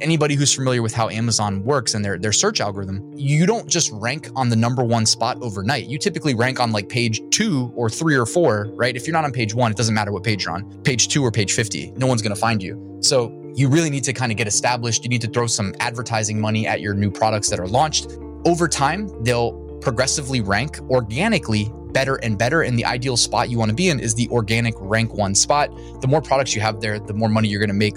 anybody who's familiar with how Amazon works and their, their search algorithm, you don't just rank on the number one spot overnight. You typically rank on like page two or three or four, right? If you're not on page one, it doesn't matter what page you're on, page two or page 50, no one's going to find you. So you really need to kind of get established. You need to throw some advertising money at your new products that are launched. Over time, they'll progressively rank organically better and better. And the ideal spot you want to be in is the organic rank one spot. The more products you have there, the more money you're going to make.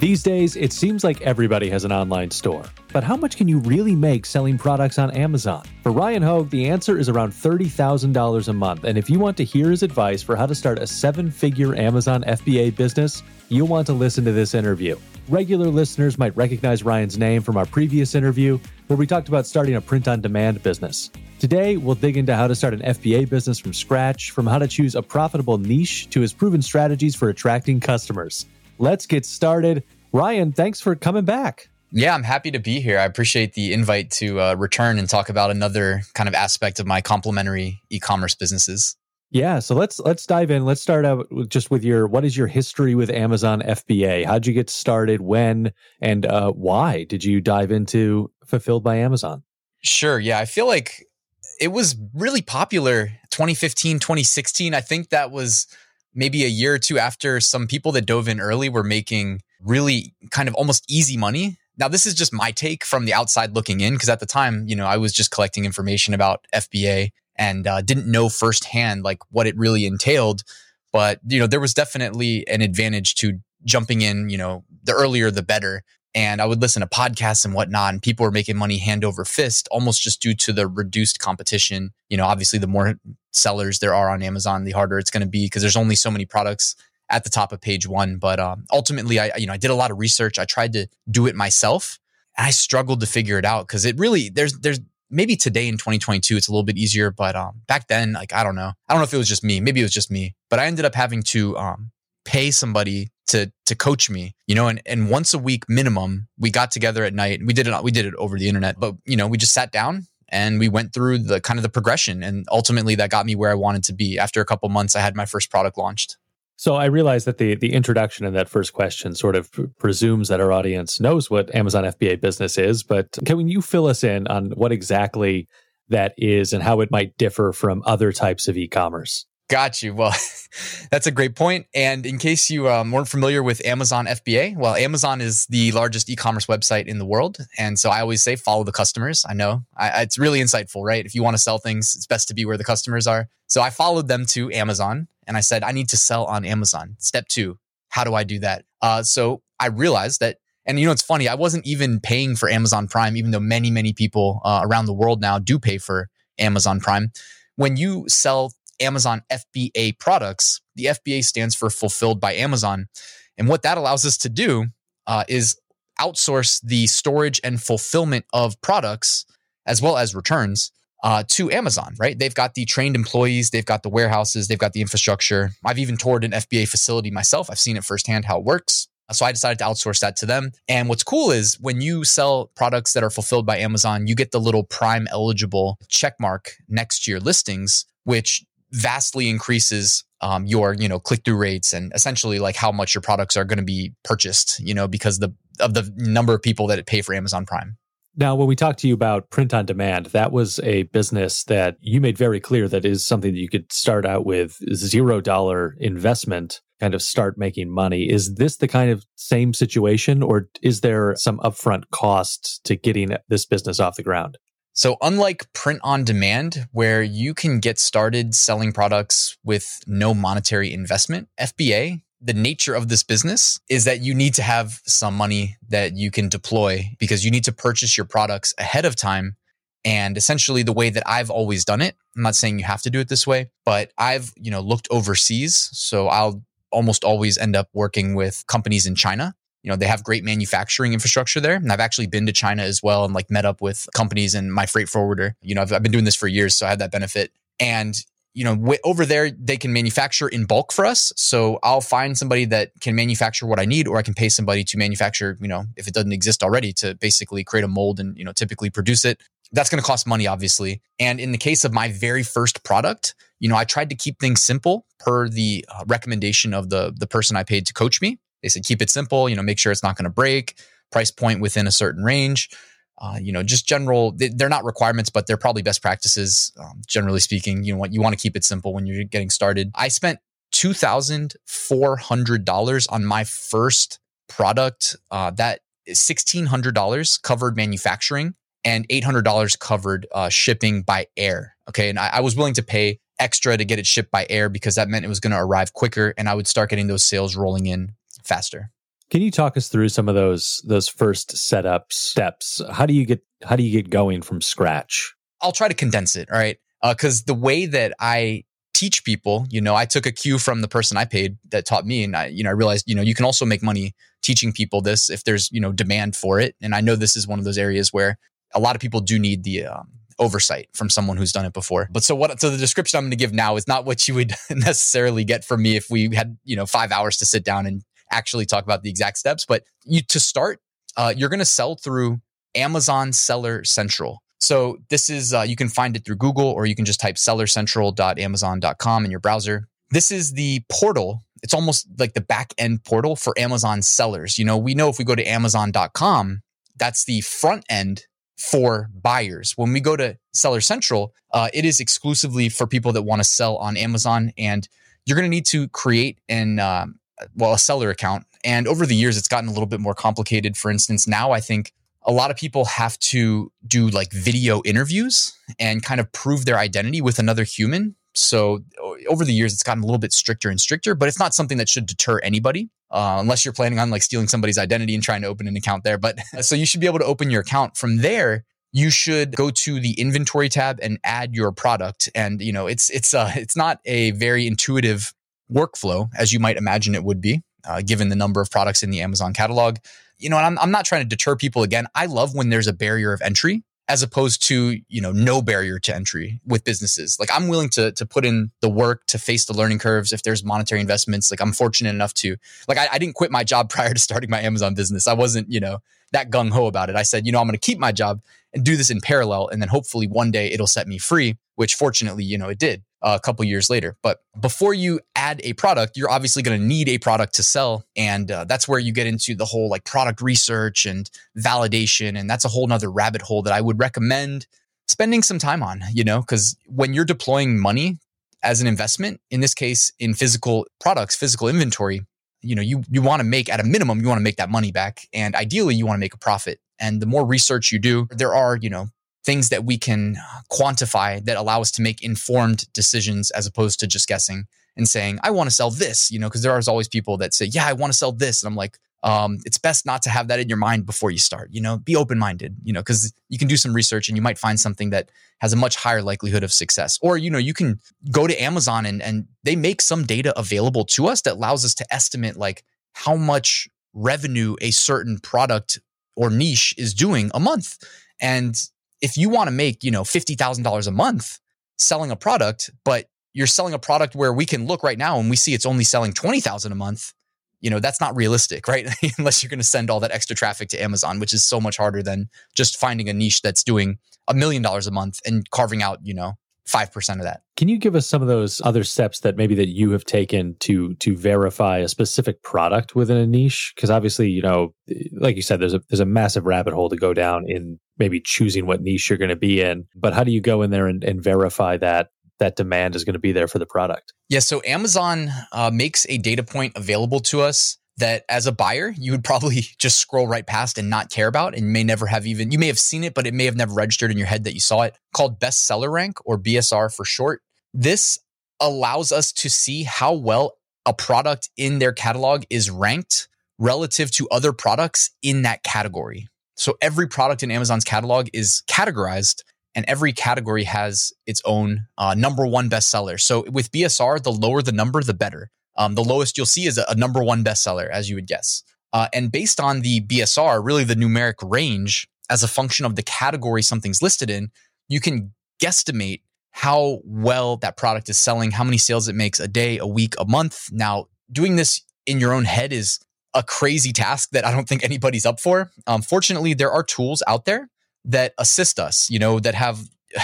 These days, it seems like everybody has an online store. But how much can you really make selling products on Amazon? For Ryan Hogue, the answer is around $30,000 a month. And if you want to hear his advice for how to start a seven figure Amazon FBA business, you'll want to listen to this interview. Regular listeners might recognize Ryan's name from our previous interview, where we talked about starting a print on demand business. Today, we'll dig into how to start an FBA business from scratch, from how to choose a profitable niche to his proven strategies for attracting customers let's get started. Ryan, thanks for coming back. Yeah, I'm happy to be here. I appreciate the invite to uh, return and talk about another kind of aspect of my complementary e-commerce businesses. Yeah, so let's let's dive in. Let's start out with just with your what is your history with Amazon FBA? How'd you get started? When and uh, why did you dive into Fulfilled by Amazon? Sure. Yeah, I feel like it was really popular 2015, 2016. I think that was maybe a year or two after some people that dove in early were making really kind of almost easy money. Now, this is just my take from the outside looking in, because at the time, you know, I was just collecting information about FBA and uh, didn't know firsthand like what it really entailed. But, you know, there was definitely an advantage to jumping in, you know, the earlier the better and I would listen to podcasts and whatnot, and people were making money hand over fist almost just due to the reduced competition. You know, obviously, the more sellers there are on Amazon, the harder it's going to be because there's only so many products at the top of page one. But um, ultimately, I you know I did a lot of research. I tried to do it myself, and I struggled to figure it out because it really there's there's maybe today in 2022 it's a little bit easier, but um, back then like I don't know I don't know if it was just me, maybe it was just me, but I ended up having to um, pay somebody to to coach me you know and and once a week minimum we got together at night. We did it we did it over the internet but you know we just sat down and we went through the kind of the progression. And ultimately that got me where i wanted to be. After a couple months i had my first product launched. So I realize that the the introduction in that first question sort of presumes that our audience knows what Amazon FBA business is, but can you fill us in on what exactly that is and how it might differ from other types of e-commerce? Got you. Well, that's a great point. And in case you um, weren't familiar with Amazon FBA, well, Amazon is the largest e-commerce website in the world, and so I always say follow the customers. I know I, it's really insightful, right? If you want to sell things, it's best to be where the customers are. So I followed them to Amazon, and I said I need to sell on Amazon. Step two, how do I do that? Uh, so I realized that and you know, it's funny. I wasn't even paying for Amazon Prime, even though many, many people uh, around the world now do pay for Amazon Prime. When you sell Amazon FBA products. The FBA stands for Fulfilled by Amazon. And what that allows us to do uh, is outsource the storage and fulfillment of products as well as returns uh, to Amazon, right? They've got the trained employees, they've got the warehouses, they've got the infrastructure. I've even toured an FBA facility myself. I've seen it firsthand how it works. So I decided to outsource that to them. And what's cool is when you sell products that are fulfilled by Amazon, you get the little prime eligible check mark next to your listings, which vastly increases um, your you know click through rates and essentially like how much your products are going to be purchased you know because the of the number of people that pay for Amazon Prime. Now, when we talked to you about print on demand, that was a business that you made very clear that is something that you could start out with zero dollar investment, kind of start making money. Is this the kind of same situation, or is there some upfront cost to getting this business off the ground? So, unlike print on demand, where you can get started selling products with no monetary investment, FBA, the nature of this business is that you need to have some money that you can deploy because you need to purchase your products ahead of time. And essentially, the way that I've always done it, I'm not saying you have to do it this way, but I've, you know, looked overseas. So I'll almost always end up working with companies in China you know they have great manufacturing infrastructure there. And i've actually been to china as well and like met up with companies and my freight forwarder. You know i've, I've been doing this for years so i had that benefit. And you know w- over there they can manufacture in bulk for us. So i'll find somebody that can manufacture what i need or i can pay somebody to manufacture you know if it doesn't exist already to basically create a mold and you know typically produce it. That's going to cost money obviously. And in the case of my very first product you know i tried to keep things simple per the uh, recommendation of the the person i paid to coach me They said keep it simple, you know, make sure it's not going to break, price point within a certain range. Uh, you know, just general. They're not requirements, but they're probably best practices. Um, generally speaking, you know what you want to keep it simple when you're getting started. I spent two thousand four hundred dollars on my first product. Uh, that sixteen hundred dollars covered manufacturing and eight hundred dollars covered uh, shipping by air. Okay, and I, I was willing to pay extra to get it shipped by air because that meant it was going to arrive quicker, and I would start getting those sales rolling in faster. Can you talk us through some of those those first setup steps? How do you get how do you get going from scratch? I'll try to condense it, all right? Because uh, the way that I teach people, you know, I took a cue from the person I paid that taught me, and I, you know, I realized, you know, you can also make money teaching people this if there's, you know, demand for it. And I know this is one of those areas where a lot of people do need the um, oversight from someone who's done it before. But so what? So the description I'm going to give now is not what you would necessarily get from me if we had, you know, five hours to sit down and actually talk about the exact steps. But you to start, uh, you're going to sell through Amazon Seller Central. So this is uh, you can find it through Google or you can just type sellercentral.amazon.com in your browser. This is the portal. It's almost like the back end portal for Amazon sellers. You know, we know if we go to amazon.com, that's the front end for buyers. When we go to Seller Central, uh, it is exclusively for people that want to sell on Amazon, and you're going to need to create an um, well, a seller account. And over the years, it's gotten a little bit more complicated. For instance, now I think a lot of people have to do like video interviews and kind of prove their identity with another human. So over the years, it's gotten a little bit stricter and stricter, but it's not something that should deter anybody. Uh, unless you're planning on like stealing somebody's identity and trying to open an account there. But so you should be able to open your account from there. You should go to the inventory tab and add your product. And you know, it's it's uh it's not a very intuitive workflow as you might imagine it would be, uh, given the number of products in the Amazon catalog. You know, and I'm, I'm not trying to deter people again. I love when there's a barrier of entry as opposed to you know no barrier to entry with businesses. Like i'm willing to to put in the work to face the learning curves if there's monetary investments. Like i'm fortunate enough to like i, I didn't quit my job prior to starting my amazon business. I wasn't you know that gung-ho about it. I said you know i'm going to keep my job and do this in parallel and then hopefully one day it'll set me free which fortunately you know it did a couple years later. But before you add a product, you're obviously going to need a product to sell. And uh, that's where you get into the whole like product research and validation. And that's a whole nother rabbit hole that I would recommend spending some time on, you know, because when you're deploying money as an investment, in this case, in physical products, physical inventory, you know, you, you want to make at a minimum, you want to make that money back. And ideally, you want to make a profit. And the more research you do, there are, you know, things that we can quantify that allow us to make informed decisions as opposed to just guessing and saying, I want to sell this, you know, because there are always people that say, Yeah, I want to sell this. And I'm like, um, it's best not to have that in your mind before you start, you know, be open minded, you know, because you can do some research and you might find something that has a much higher likelihood of success. Or, you know, you can go to Amazon and, and they make some data available to us that allows us to estimate like how much revenue a certain product or niche is doing a month. And if you want to make, you know, $50,000 a month selling a product, but you're selling a product where we can look right now and we see it's only selling 20,000 a month, you know, that's not realistic, right? Unless you're going to send all that extra traffic to Amazon, which is so much harder than just finding a niche that's doing a million dollars a month and carving out, you know, 5% of that. Can you give us some of those other steps that maybe that you have taken to to verify a specific product within a niche because obviously, you know, like you said there's a there's a massive rabbit hole to go down in maybe choosing what niche you're going to be in. But how do you go in there and, and verify that that demand is going to be there for the product? Yeah, so Amazon uh, makes a data point available to us that as a buyer, you would probably just scroll right past and not care about and may never have even, you may have seen it, but it may have never registered in your head that you saw it, called bestseller rank or BSR for short. This allows us to see how well a product in their catalog is ranked relative to other products in that category. So every product in Amazon's catalog is categorized and every category has its own uh, number one bestseller. So with BSR, the lower the number, the better. Um, the lowest you'll see is a, a, number one bestseller, as you would guess. Uh, and based on the BSR, really the numeric range as a function of the category something's listed in, you can guesstimate how well that product is selling, how many sales it makes a day, a week, a month. Now, doing this in your own head is a crazy task that I don't think anybody's up for. Um, fortunately, there are tools out there that assist us, you know, that have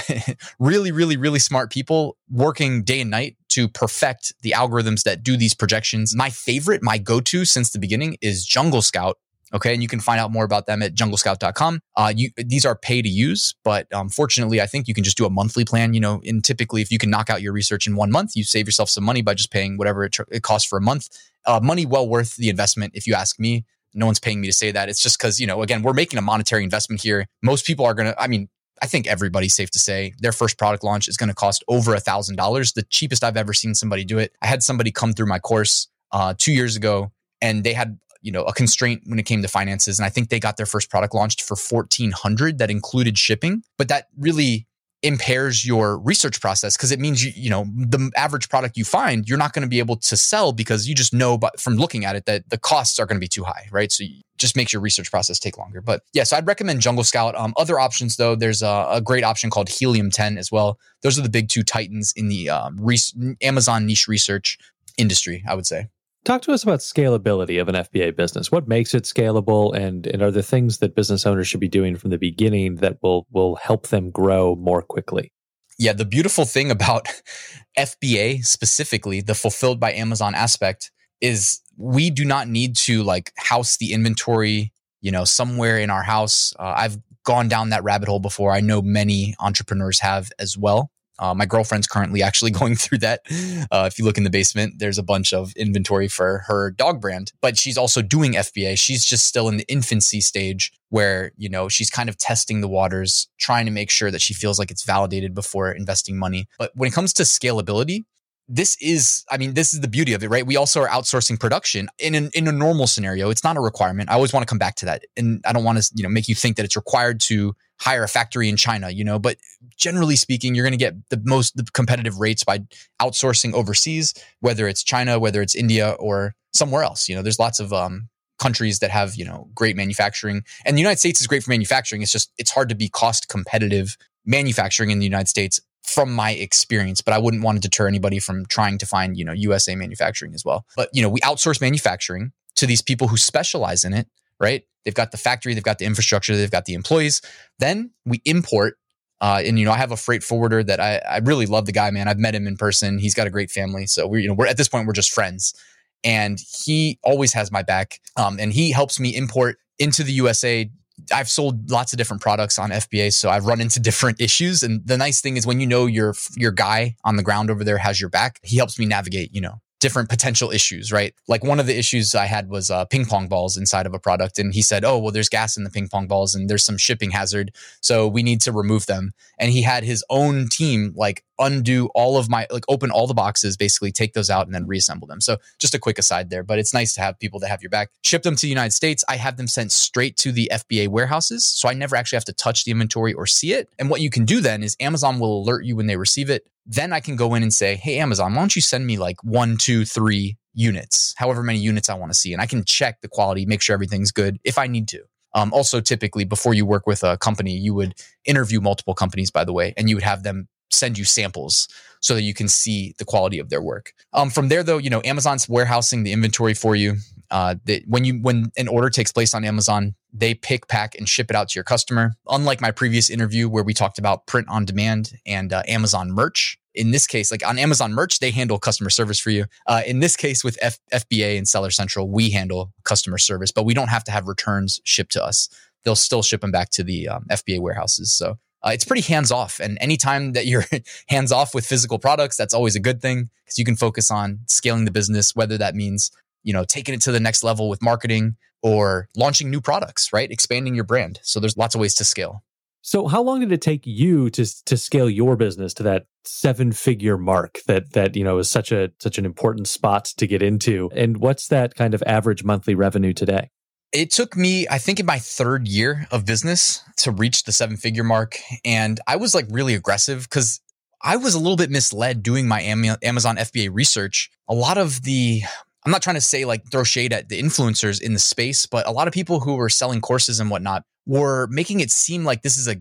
really, really, really smart people working day and night to perfect the algorithms that do these projections. My favorite, my go to since the beginning is Jungle Scout. Okay. And you can find out more about them at junglescout.com. Uh, you, these are pay to use, but um, fortunately, I think you can just do a monthly plan. You know, and typically, if you can knock out your research in one month, you save yourself some money by just paying whatever it, tr- it costs for a month. Uh, money well worth the investment, if you ask me. No one's paying me to say that. It's just because, you know, again, we're making a monetary investment here. Most people are going to, I mean, I think everybody's safe to say their first product launch is going to cost over a thousand dollars. The cheapest I've ever seen somebody do it. I had somebody come through my course uh, two years ago, and they had you know a constraint when it came to finances, and I think they got their first product launched for fourteen hundred. That included shipping, but that really impairs your research process because it means you you know the average product you find you're not going to be able to sell because you just know but from looking at it that the costs are going to be too high right? So you, just makes your research process take longer. But yeah so i'd recommend jungle scout. Um, other options though there's a, a, great option called helium 10 as well. Those are the big two titans in the um, amazon niche research industry i would say Talk to us about scalability of an FBA business. What makes it scalable, and and are there things that business owners should be doing from the beginning that will will help them grow more quickly? Yeah, the beautiful thing about FBA specifically, the fulfilled by Amazon aspect, is we do not need to like house the inventory, you know, somewhere in our house. Uh, I've gone down that rabbit hole before. I know many entrepreneurs have as well. Uh, my girlfriend's currently actually going through that. Uh, if you look in the basement, there's a bunch of inventory for her dog brand, but she's also doing FBA. She's just still in the infancy stage where, you know, she's kind of testing the waters, trying to make sure that she feels like it's validated before investing money. But when it comes to scalability, this is i mean this is the beauty of it right? We also are outsourcing production in an, in a normal scenario. It's not a requirement. I always want to come back to that. And i don't want to you know make you think that it's required to hire a factory in china you know? But generally speaking you're going to get the most the competitive rates by outsourcing overseas whether it's china whether it's india or somewhere else you know? There's lots of um, countries that have you know great manufacturing. And the united states is great for manufacturing. It's just it's hard to be cost competitive manufacturing in the united states from my experience, but I wouldn't want to deter anybody from trying to find, you know, USA manufacturing as well. But, you know, we outsource manufacturing to these people who specialize in it, right? They've got the factory, they've got the infrastructure, they've got the employees. Then we import. Uh, and you know, I have a freight forwarder that I, I really love the guy, man. I've met him in person. He's got a great family. So we're, you know, we're at this point, we're just friends. And he always has my back. Um, and he helps me import into the USA I've sold lots of different products on FBA, so I've run into different issues. And the nice thing is when you know your your guy on the ground over there has your back, he helps me navigate, you know, different potential issues, right? Like one of the issues I had was uh, ping pong balls inside of a product. And he said, Oh, well, there's gas in the ping pong balls and there's some shipping hazard. So we need to remove them. And he had his own team like undo all of my, like open all the boxes, basically take those out and then reassemble them. So just a quick aside there, but it's nice to have people that have your back. Ship them to the United States. I have them sent straight to the FBA warehouses. So I never actually have to touch the inventory or see it. And what you can do then is Amazon will alert you when they receive it then I can go in and say, hey, Amazon, why don't you send me like one, two, three units, however many units I want to see. And I can check the quality, make sure everything's good if I need to. Um, also, typically, before you work with a company, you would interview multiple companies, by the way, and you would have them send you samples so that you can see the quality of their work. Um, from there, though, you know, Amazon's warehousing the inventory for you. Uh, that when you when an order takes place on Amazon, they pick, pack, and ship it out to your customer. Unlike my previous interview where we talked about print on demand and uh, Amazon merch, in this case, like on Amazon merch, they handle customer service for you. Uh, in this case, with F- FBA and Seller Central, we handle customer service, but we don't have to have returns shipped to us. They'll still ship them back to the um, FBA warehouses. So uh, it's pretty hands off. And anytime that you're hands off with physical products, that's always a good thing because you can focus on scaling the business, whether that means you know taking it to the next level with marketing or launching new products, right? Expanding your brand. So there's lots of ways to scale. So how long did it take you to to scale your business to that seven figure mark that that you know is such a such an important spot to get into? And what's that kind of average monthly revenue today? It took me, I think, in my third year of business to reach the seven figure mark. And I was like really aggressive because I was a little bit misled doing my Amazon FBA research. A lot of the I'm not trying to say like throw shade at the influencers in the space, but a lot of people who were selling courses and whatnot were making it seem like this is a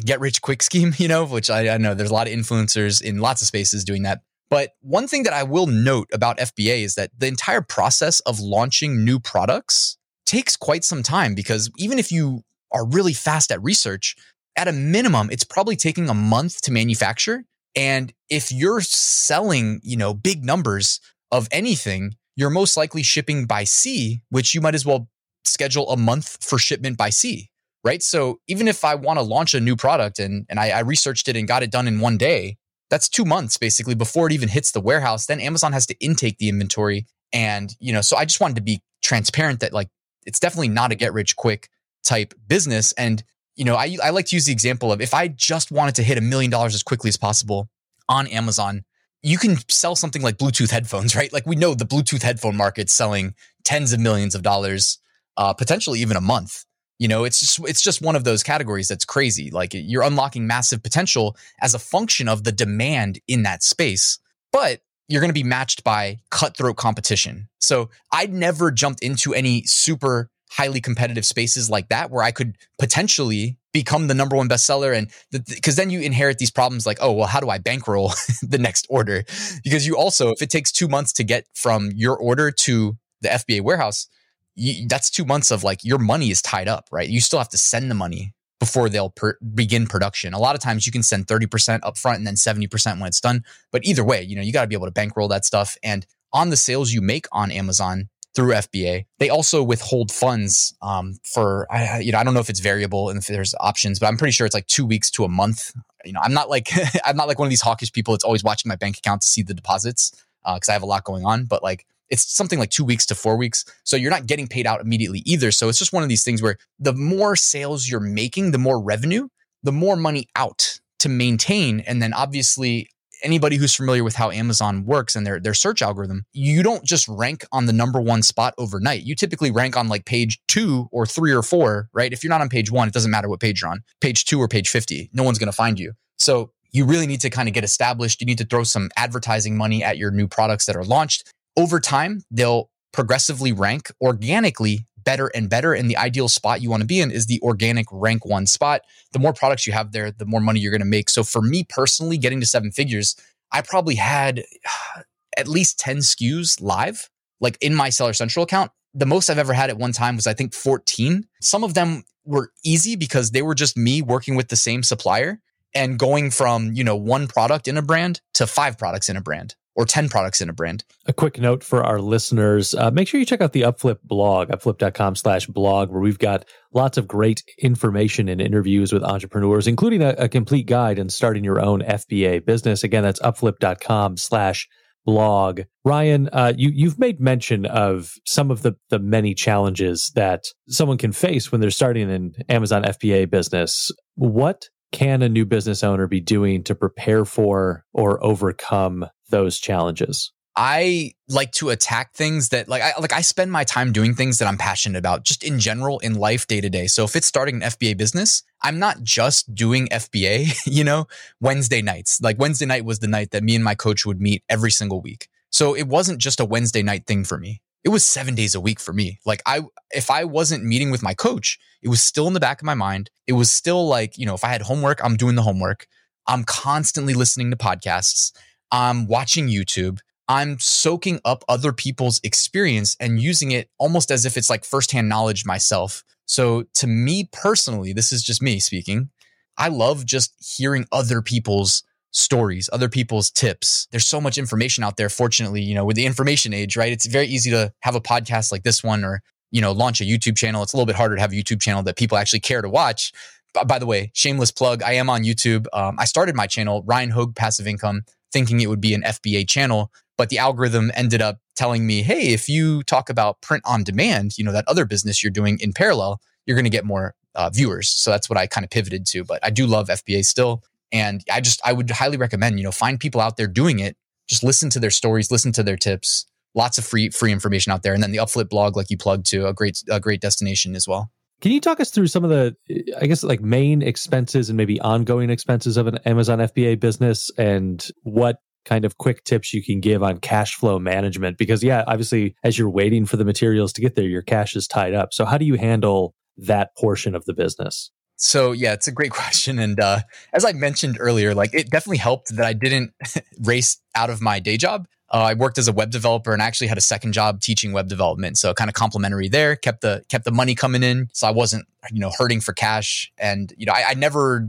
get rich quick scheme, you know, which I, I know there's a lot of influencers in lots of spaces doing that. But one thing that I will note about FBA is that the entire process of launching new products takes quite some time because even if you are really fast at research, at a minimum, it's probably taking a month to manufacture And if you're selling, you know, big numbers of anything, you're most likely shipping by sea, which you might as well schedule a month for shipment by sea, right? So even if I want to launch a new product and, and I, I researched it and got it done in one day, that's two months basically before it even hits the warehouse. Then Amazon has to intake the inventory. And, you know, so I just wanted to be transparent that like it's definitely not a get rich quick type business. And, you know, I, I like to use the example of if I just wanted to hit a million dollars as quickly as possible on Amazon, you can sell something like Bluetooth headphones, right? Like we know the Bluetooth headphone market's selling tens of millions of dollars, uh, potentially even a month. You know, it's just it's just one of those categories that's crazy. Like you're unlocking massive potential as a function of the demand in that space, but you're going to be matched by cutthroat competition. So I'd never jumped into any super highly competitive spaces like that where I could potentially become the number one bestseller and because the, then you inherit these problems like oh well how do i bankroll the next order? Because you also if it takes two months to get from your order to the fba warehouse you, that's two months of like your money is tied up right? You still have to send the money before they'll per, begin production a lot of times you can send 30% up front and then 70% when it's done but either way you know you got to be able to bankroll that stuff and on the sales you make on amazon through FBA. They also withhold funds um, for I, you know I don't know if it's variable and if there's options, but I'm pretty sure it's like two weeks to a month. You know, I'm not like I'm not like one of these hawkish people that's always watching my bank account to see the deposits because uh, I have a lot going on. But like it's something like two weeks to four weeks, so you're not getting paid out immediately either. So it's just one of these things where the more sales you're making, the more revenue, the more money out to maintain, and then obviously anybody who's familiar with how Amazon works and their their search algorithm, you don't just rank on the number one spot overnight. You typically rank on like page two or three or four, right? If you're not on page one, it doesn't matter what page you're on. Page two or page 50, no one's going to find you. So you really need to kind of get established. You need to throw some advertising money at your new products that are launched. Over time, they'll progressively rank organically better and better. And the ideal spot you want to be in is the organic rank one spot. The more products you have there, the more money you're going to make. So for me personally, getting to seven figures, I probably had at least 10 SKUs live, like in my Seller Central account. The most I've ever had at one time was, I think, 14. Some of them were easy because they were just me working with the same supplier and going from, you know, one product in a brand to five products in a brand or 10 products in a brand. A quick note for our listeners uh, make sure you check out the Upflip blog, upflip.com slash blog, where we've got lots of great information and interviews with entrepreneurs, including a, a complete guide in starting your own FBA business. Again, that's upflip.com slash blog. Ryan, uh, you, you've made mention of some of the, the many challenges that someone can face when they're starting an Amazon FBA business. What can a new business owner be doing to prepare for or overcome those challenges? I like to attack things that like I like I spend my time doing things that I'm passionate about just in general in life day to day. So if it's starting an FBA business, I'm not just doing FBA, you know, Wednesday nights. Like Wednesday night was the night that me and my coach would meet every single week. So it wasn't just a Wednesday night thing for me. It was 7 days a week for me. Like I if I wasn't meeting with my coach, it was still in the back of my mind. It was still like, you know, if I had homework, I'm doing the homework. I'm constantly listening to podcasts. I'm watching YouTube. I'm soaking up other people's experience and using it almost as if it's like firsthand knowledge myself. So to me personally, this is just me speaking. I love just hearing other people's stories, other people's tips. There's so much information out there. Fortunately, you know, with the information age, right? It's very easy to have a podcast like this one or, you know, launch a YouTube channel. It's a little bit harder to have a YouTube channel that people actually care to watch. By the way, shameless plug, I am on YouTube. Um, I started my channel, Ryan Hogue Passive Income thinking it would be an FBA channel, but the algorithm ended up telling me, hey, if you talk about print on demand, you know, that other business you're doing in parallel, you're going to get more uh, viewers. So that's what I kind of pivoted to. But I do love FBA still. And I just, I would highly recommend, you know, find people out there doing it. Just listen to their stories, listen to their tips. Lots of free free information out there, and then the Upflip blog, like you plugged to, a great a great destination as well. Can you talk us through some of the, I guess, like main expenses and maybe ongoing expenses of an Amazon FBA business and what kind of quick tips you can give on cash flow management? Because, yeah, obviously, as you're waiting for the materials to get there, your cash is tied up. So, how do you handle that portion of the business? So yeah, it's a great question, and uh, as I mentioned earlier, like it definitely helped that I didn't race out of my day job. Uh, I worked as a web developer and actually had a second job teaching web development. So kind of complementary there. Kept the kept the money coming in, so I wasn't you know hurting for cash. And you know I, I never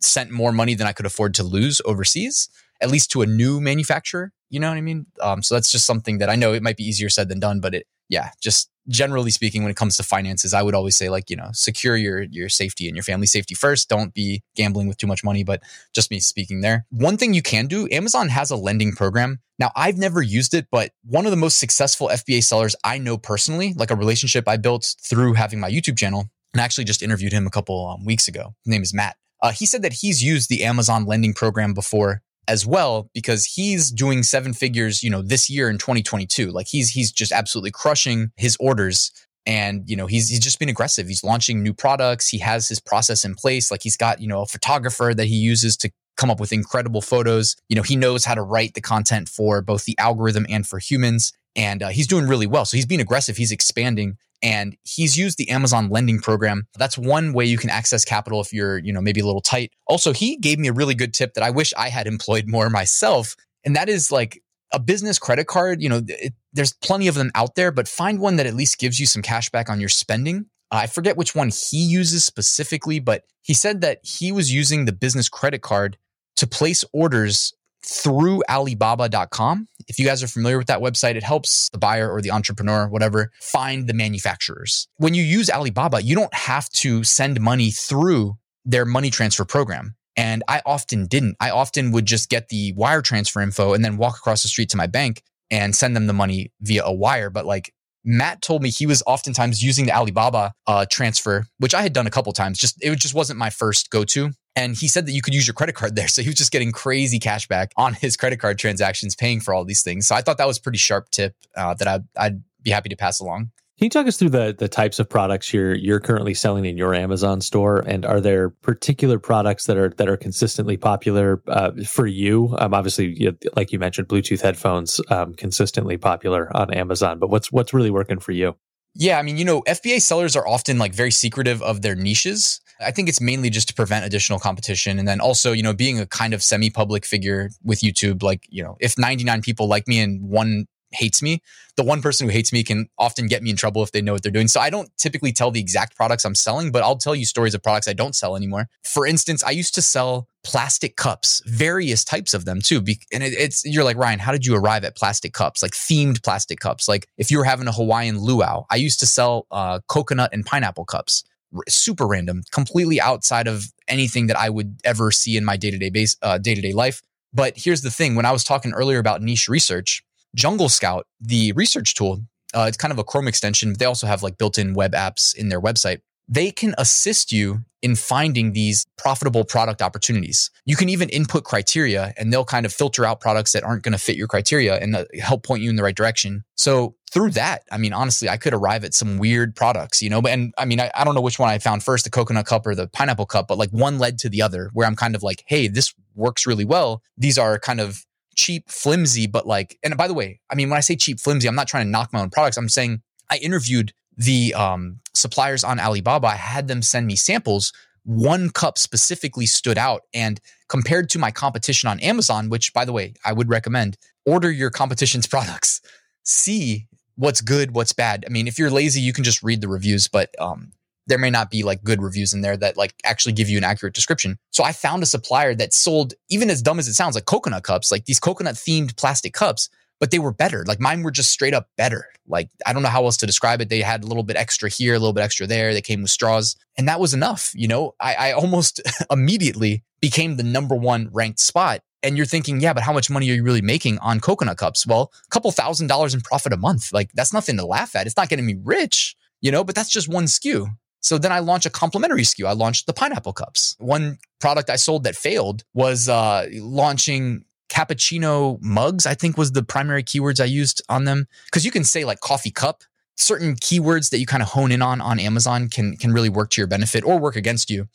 sent more money than I could afford to lose overseas. at least to a new manufacturer. You know what I mean? Um, so that's just something that I know it might be easier said than done, but it, yeah, just generally speaking, when it comes to finances, I would always say like, you know, secure your, your safety and your family safety first. Don't be gambling with too much money, but just me speaking there. One thing you can do, Amazon has a lending program. Now I've never used it, but one of the most successful FBA sellers I know personally, like a relationship I built through having my YouTube channel, and I actually just interviewed him a couple um, weeks ago. His name is Matt. Uh, he said that he's used the Amazon lending program before as well because he's doing seven figures, you know, this year in 2022. Like he's he's just absolutely crushing his orders and you know he's he's just been aggressive. He's launching new products. He has his process in place. Like he's got, you know, a photographer that he uses to come up with incredible photos. You know, he knows how to write the content for both the algorithm and for humans and uh, he's doing really well. So he's being aggressive. He's expanding and he's used the Amazon lending program. That's one way you can access capital if you're, you know, maybe a little tight. Also, he gave me a really good tip that I wish I had employed more myself, and that is like a business credit card. You know, it, there's plenty of them out there, but find one that at least gives you some cash back on your spending. I forget which one he uses specifically, but he said that he was using the business credit card to place orders through Alibaba.com. If you guys are familiar with that website, it helps the buyer or the entrepreneur, whatever, find the manufacturers. When you use Alibaba, you don't have to send money through their money transfer program. And I often didn't. I often would just get the wire transfer info and then walk across the street to my bank and send them the money via a wire. But like Matt told me he was oftentimes using the Alibaba uh, transfer, which I had done a couple times. Just it just wasn't my first go to. And he said that you could use your credit card there. So he was just getting crazy cash back on his credit card transactions, paying for all these things. So I thought that was pretty sharp tip uh, that I'd, I'd be happy to pass along. Can you talk us through the the types of products you're you're currently selling in your Amazon store, and are there particular products that are that are consistently popular uh, for you? Um, obviously, like you mentioned, Bluetooth headphones um, consistently popular on Amazon, but what's what's really working for you? Yeah, I mean, you know, FBA sellers are often like very secretive of their niches. I think it's mainly just to prevent additional competition. And then also, you know, being a kind of semi public figure with YouTube, like, you know, if 99 people like me and one hates me, the one person who hates me can often get me in trouble if they know what they're doing. So I don't typically tell the exact products I'm selling, but I'll tell you stories of products I don't sell anymore. For instance, I used to sell plastic cups, various types of them too. And it's, you're like, Ryan, how did you arrive at plastic cups? Like themed plastic cups. Like if you were having a Hawaiian luau, I used to sell uh, coconut and pineapple cups. Super random, completely outside of anything that I would ever see in my day to day base, day to day life. But here's the thing: when I was talking earlier about niche research, Jungle Scout, the research tool, uh, it's kind of a Chrome extension. But they also have like built in web apps in their website. They can assist you in finding these profitable product opportunities. You can even input criteria and they'll kind of filter out products that aren't going to fit your criteria and uh, help point you in the right direction. So through that, I mean, honestly, I could arrive at some weird products, you know, and I mean, I, I don't know which one I found first, the coconut cup or the pineapple cup, but like one led to the other where I'm kind of like, Hey, this works really well. These are kind of cheap, flimsy, but like, and by the way, I mean, when I say cheap, flimsy, I'm not trying to knock my own products. I'm saying I interviewed the um, suppliers on Alibaba. I had them send me samples. One cup specifically stood out. And compared to my competition on Amazon, which by the way, I would recommend, order your competition's products. See what's good, what's bad. I mean, if you're lazy, you can just read the reviews, but um, there may not be like good reviews in there that like actually give you an accurate description. So I found a supplier that sold, even as dumb as it sounds, like coconut cups, like these coconut themed plastic cups, but they were better. Like mine were just straight up better. Like I don't know how else to describe it. They had a little bit extra here, a little bit extra there. They came with straws, and that was enough. You know, I, I almost immediately became the number one ranked spot. And you're thinking, yeah, but how much money are you really making on coconut cups? Well, a couple thousand dollars in profit a month. Like that's nothing to laugh at. It's not getting me rich, you know, but that's just one SKU. So then I launched a complementary SKU. I launched the pineapple cups. One product I sold that failed was uh, launching cappuccino mugs, I think was the primary keywords I used on them. Because you can say like coffee cup. Certain keywords that you kind of hone in on on Amazon can can really work to your benefit or work against you.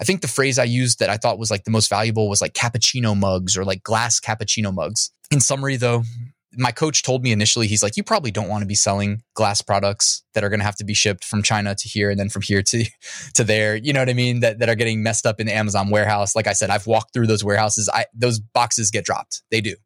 I think the phrase I used that I thought was like the most valuable was like cappuccino mugs or like glass cappuccino mugs. In summary, though, my coach told me initially, he's like, you probably don't want to be selling glass products that are going to have to be shipped from China to here and then from here to, to there. You know what I mean? That, that are getting messed up in the Amazon warehouse. Like I said, I've walked through those warehouses. I, those boxes get dropped. They do.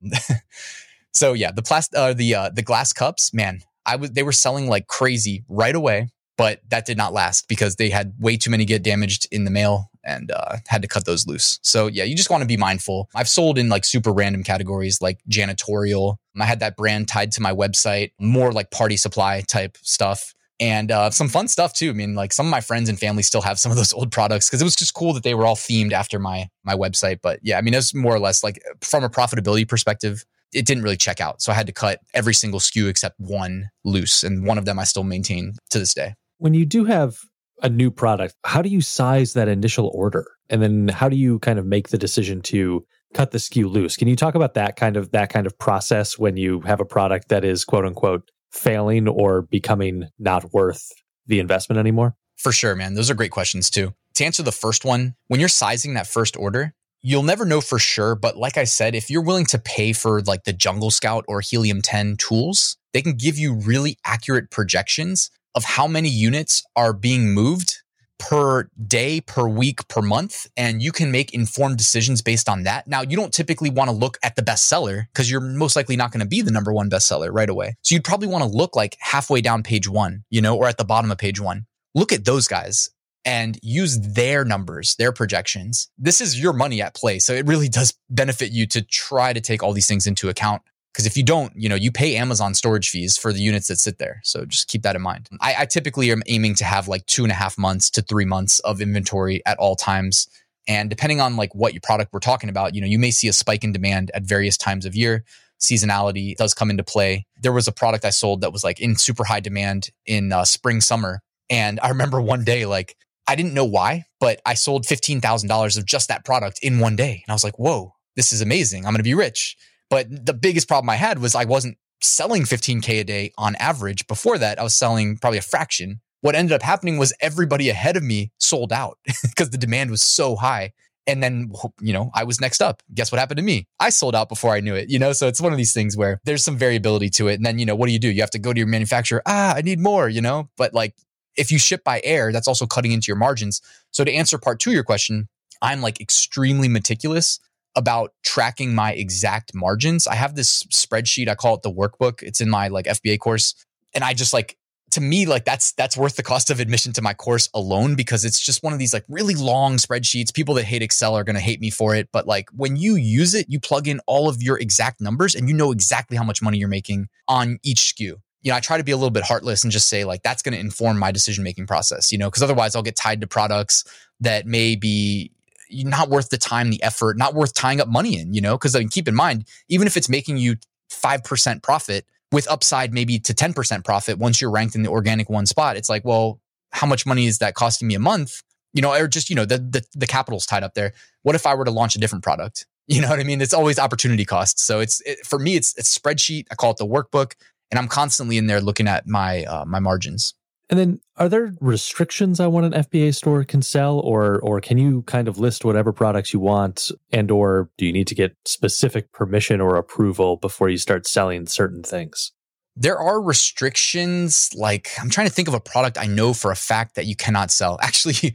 so yeah, the plastic, uh, the, uh, the glass cups, man, I was, they were selling like crazy right away, but that did not last because they had way too many get damaged in the mail and uh, had to cut those loose. So yeah, you just want to be mindful. I've sold in like super random categories like janitorial. I had that brand tied to my website, more like party supply type stuff. And uh, some fun stuff too. I mean, like some of my friends and family still have some of those old products because it was just cool that they were all themed after my my website. But yeah, I mean, it's more or less like from a profitability perspective, it didn't really check out. So I had to cut every single SKU except one loose, and one of them I still maintain to this day. When you do have a new product, how do you size that initial order? And then how do you kind of make the decision to cut the SKU loose? Can you talk about that kind of that kind of process when you have a product that is quote unquote failing or becoming not worth the investment anymore? For sure, man. Those are great questions too. To answer the first one, when you're sizing that first order, you'll never know for sure. But like I said, if you're willing to pay for like the Jungle Scout or Helium 10 tools, they can give you really accurate projections of how many units are being moved per day, per week, per month. And you can make informed decisions based on that. Now, you don't typically want to look at the bestseller because you're most likely not going to be the number one bestseller right away. So you'd probably want to look like halfway down page one, you know, or at the bottom of page one. Look at those guys and use their numbers, their projections. This is your money at play. So it really does benefit you to try to take all these things into account because if you don't, you know, you pay Amazon storage fees for the units that sit there. So just keep that in mind. I, I typically am aiming to have like two and a half months to three months of inventory at all times. And depending on like what your product we're talking about, you know, you may see a spike in demand at various times of year. Seasonality does come into play. There was a product I sold that was like in super high demand in uh, spring, summer. And I remember one day, like, I didn't know why, but I sold $15,000 of just that product in one day. And I was like, whoa, this is amazing. I'm going to be rich. But the biggest problem I had was I wasn't selling 15K a day on average. Before that, I was selling probably a fraction. What ended up happening was everybody ahead of me sold out because the demand was so high. And then, you know, I was next up. Guess what happened to me? I sold out before I knew it, you know? So it's one of these things where there's some variability to it. And then, you know, what do you do? You have to go to your manufacturer. Ah, I need more, you know? But like, if you ship by air, that's also cutting into your margins. So to answer part two of your question, I'm like extremely meticulous about tracking my exact margins. I have this spreadsheet. I call it the workbook. It's in my like FBA course. And I just like, to me, like that's that's worth the cost of admission to my course alone because it's just one of these like really long spreadsheets. People that hate Excel are gonna hate me for it. But like when you use it, you plug in all of your exact numbers and you know exactly how much money you're making on each SKU you know, I try to be a little bit heartless and just say like that's going to inform my decision making process, you know, because otherwise I'll get tied to products that may be not worth the time, the effort, not worth tying up money in, you know, because I mean, keep in mind, even if it's making you 5% profit with upside maybe to 10% profit once you're ranked in the organic one spot, it's like, well, how much money is that costing me a month? You know, or just, you know, the, the, the capital's tied up there. What if I were to launch a different product? You know what I mean? It's always opportunity cost. So it's, it, for me, it's, it's spreadsheet. I call it the workbook and I'm constantly in there looking at my, uh, my margins. And then are there restrictions on what an FBA store can sell or or can you kind of list whatever products you want and or do you need to get specific permission or approval before you start selling certain things? There are restrictions like I'm trying to think of a product I know for a fact that you cannot sell. Actually,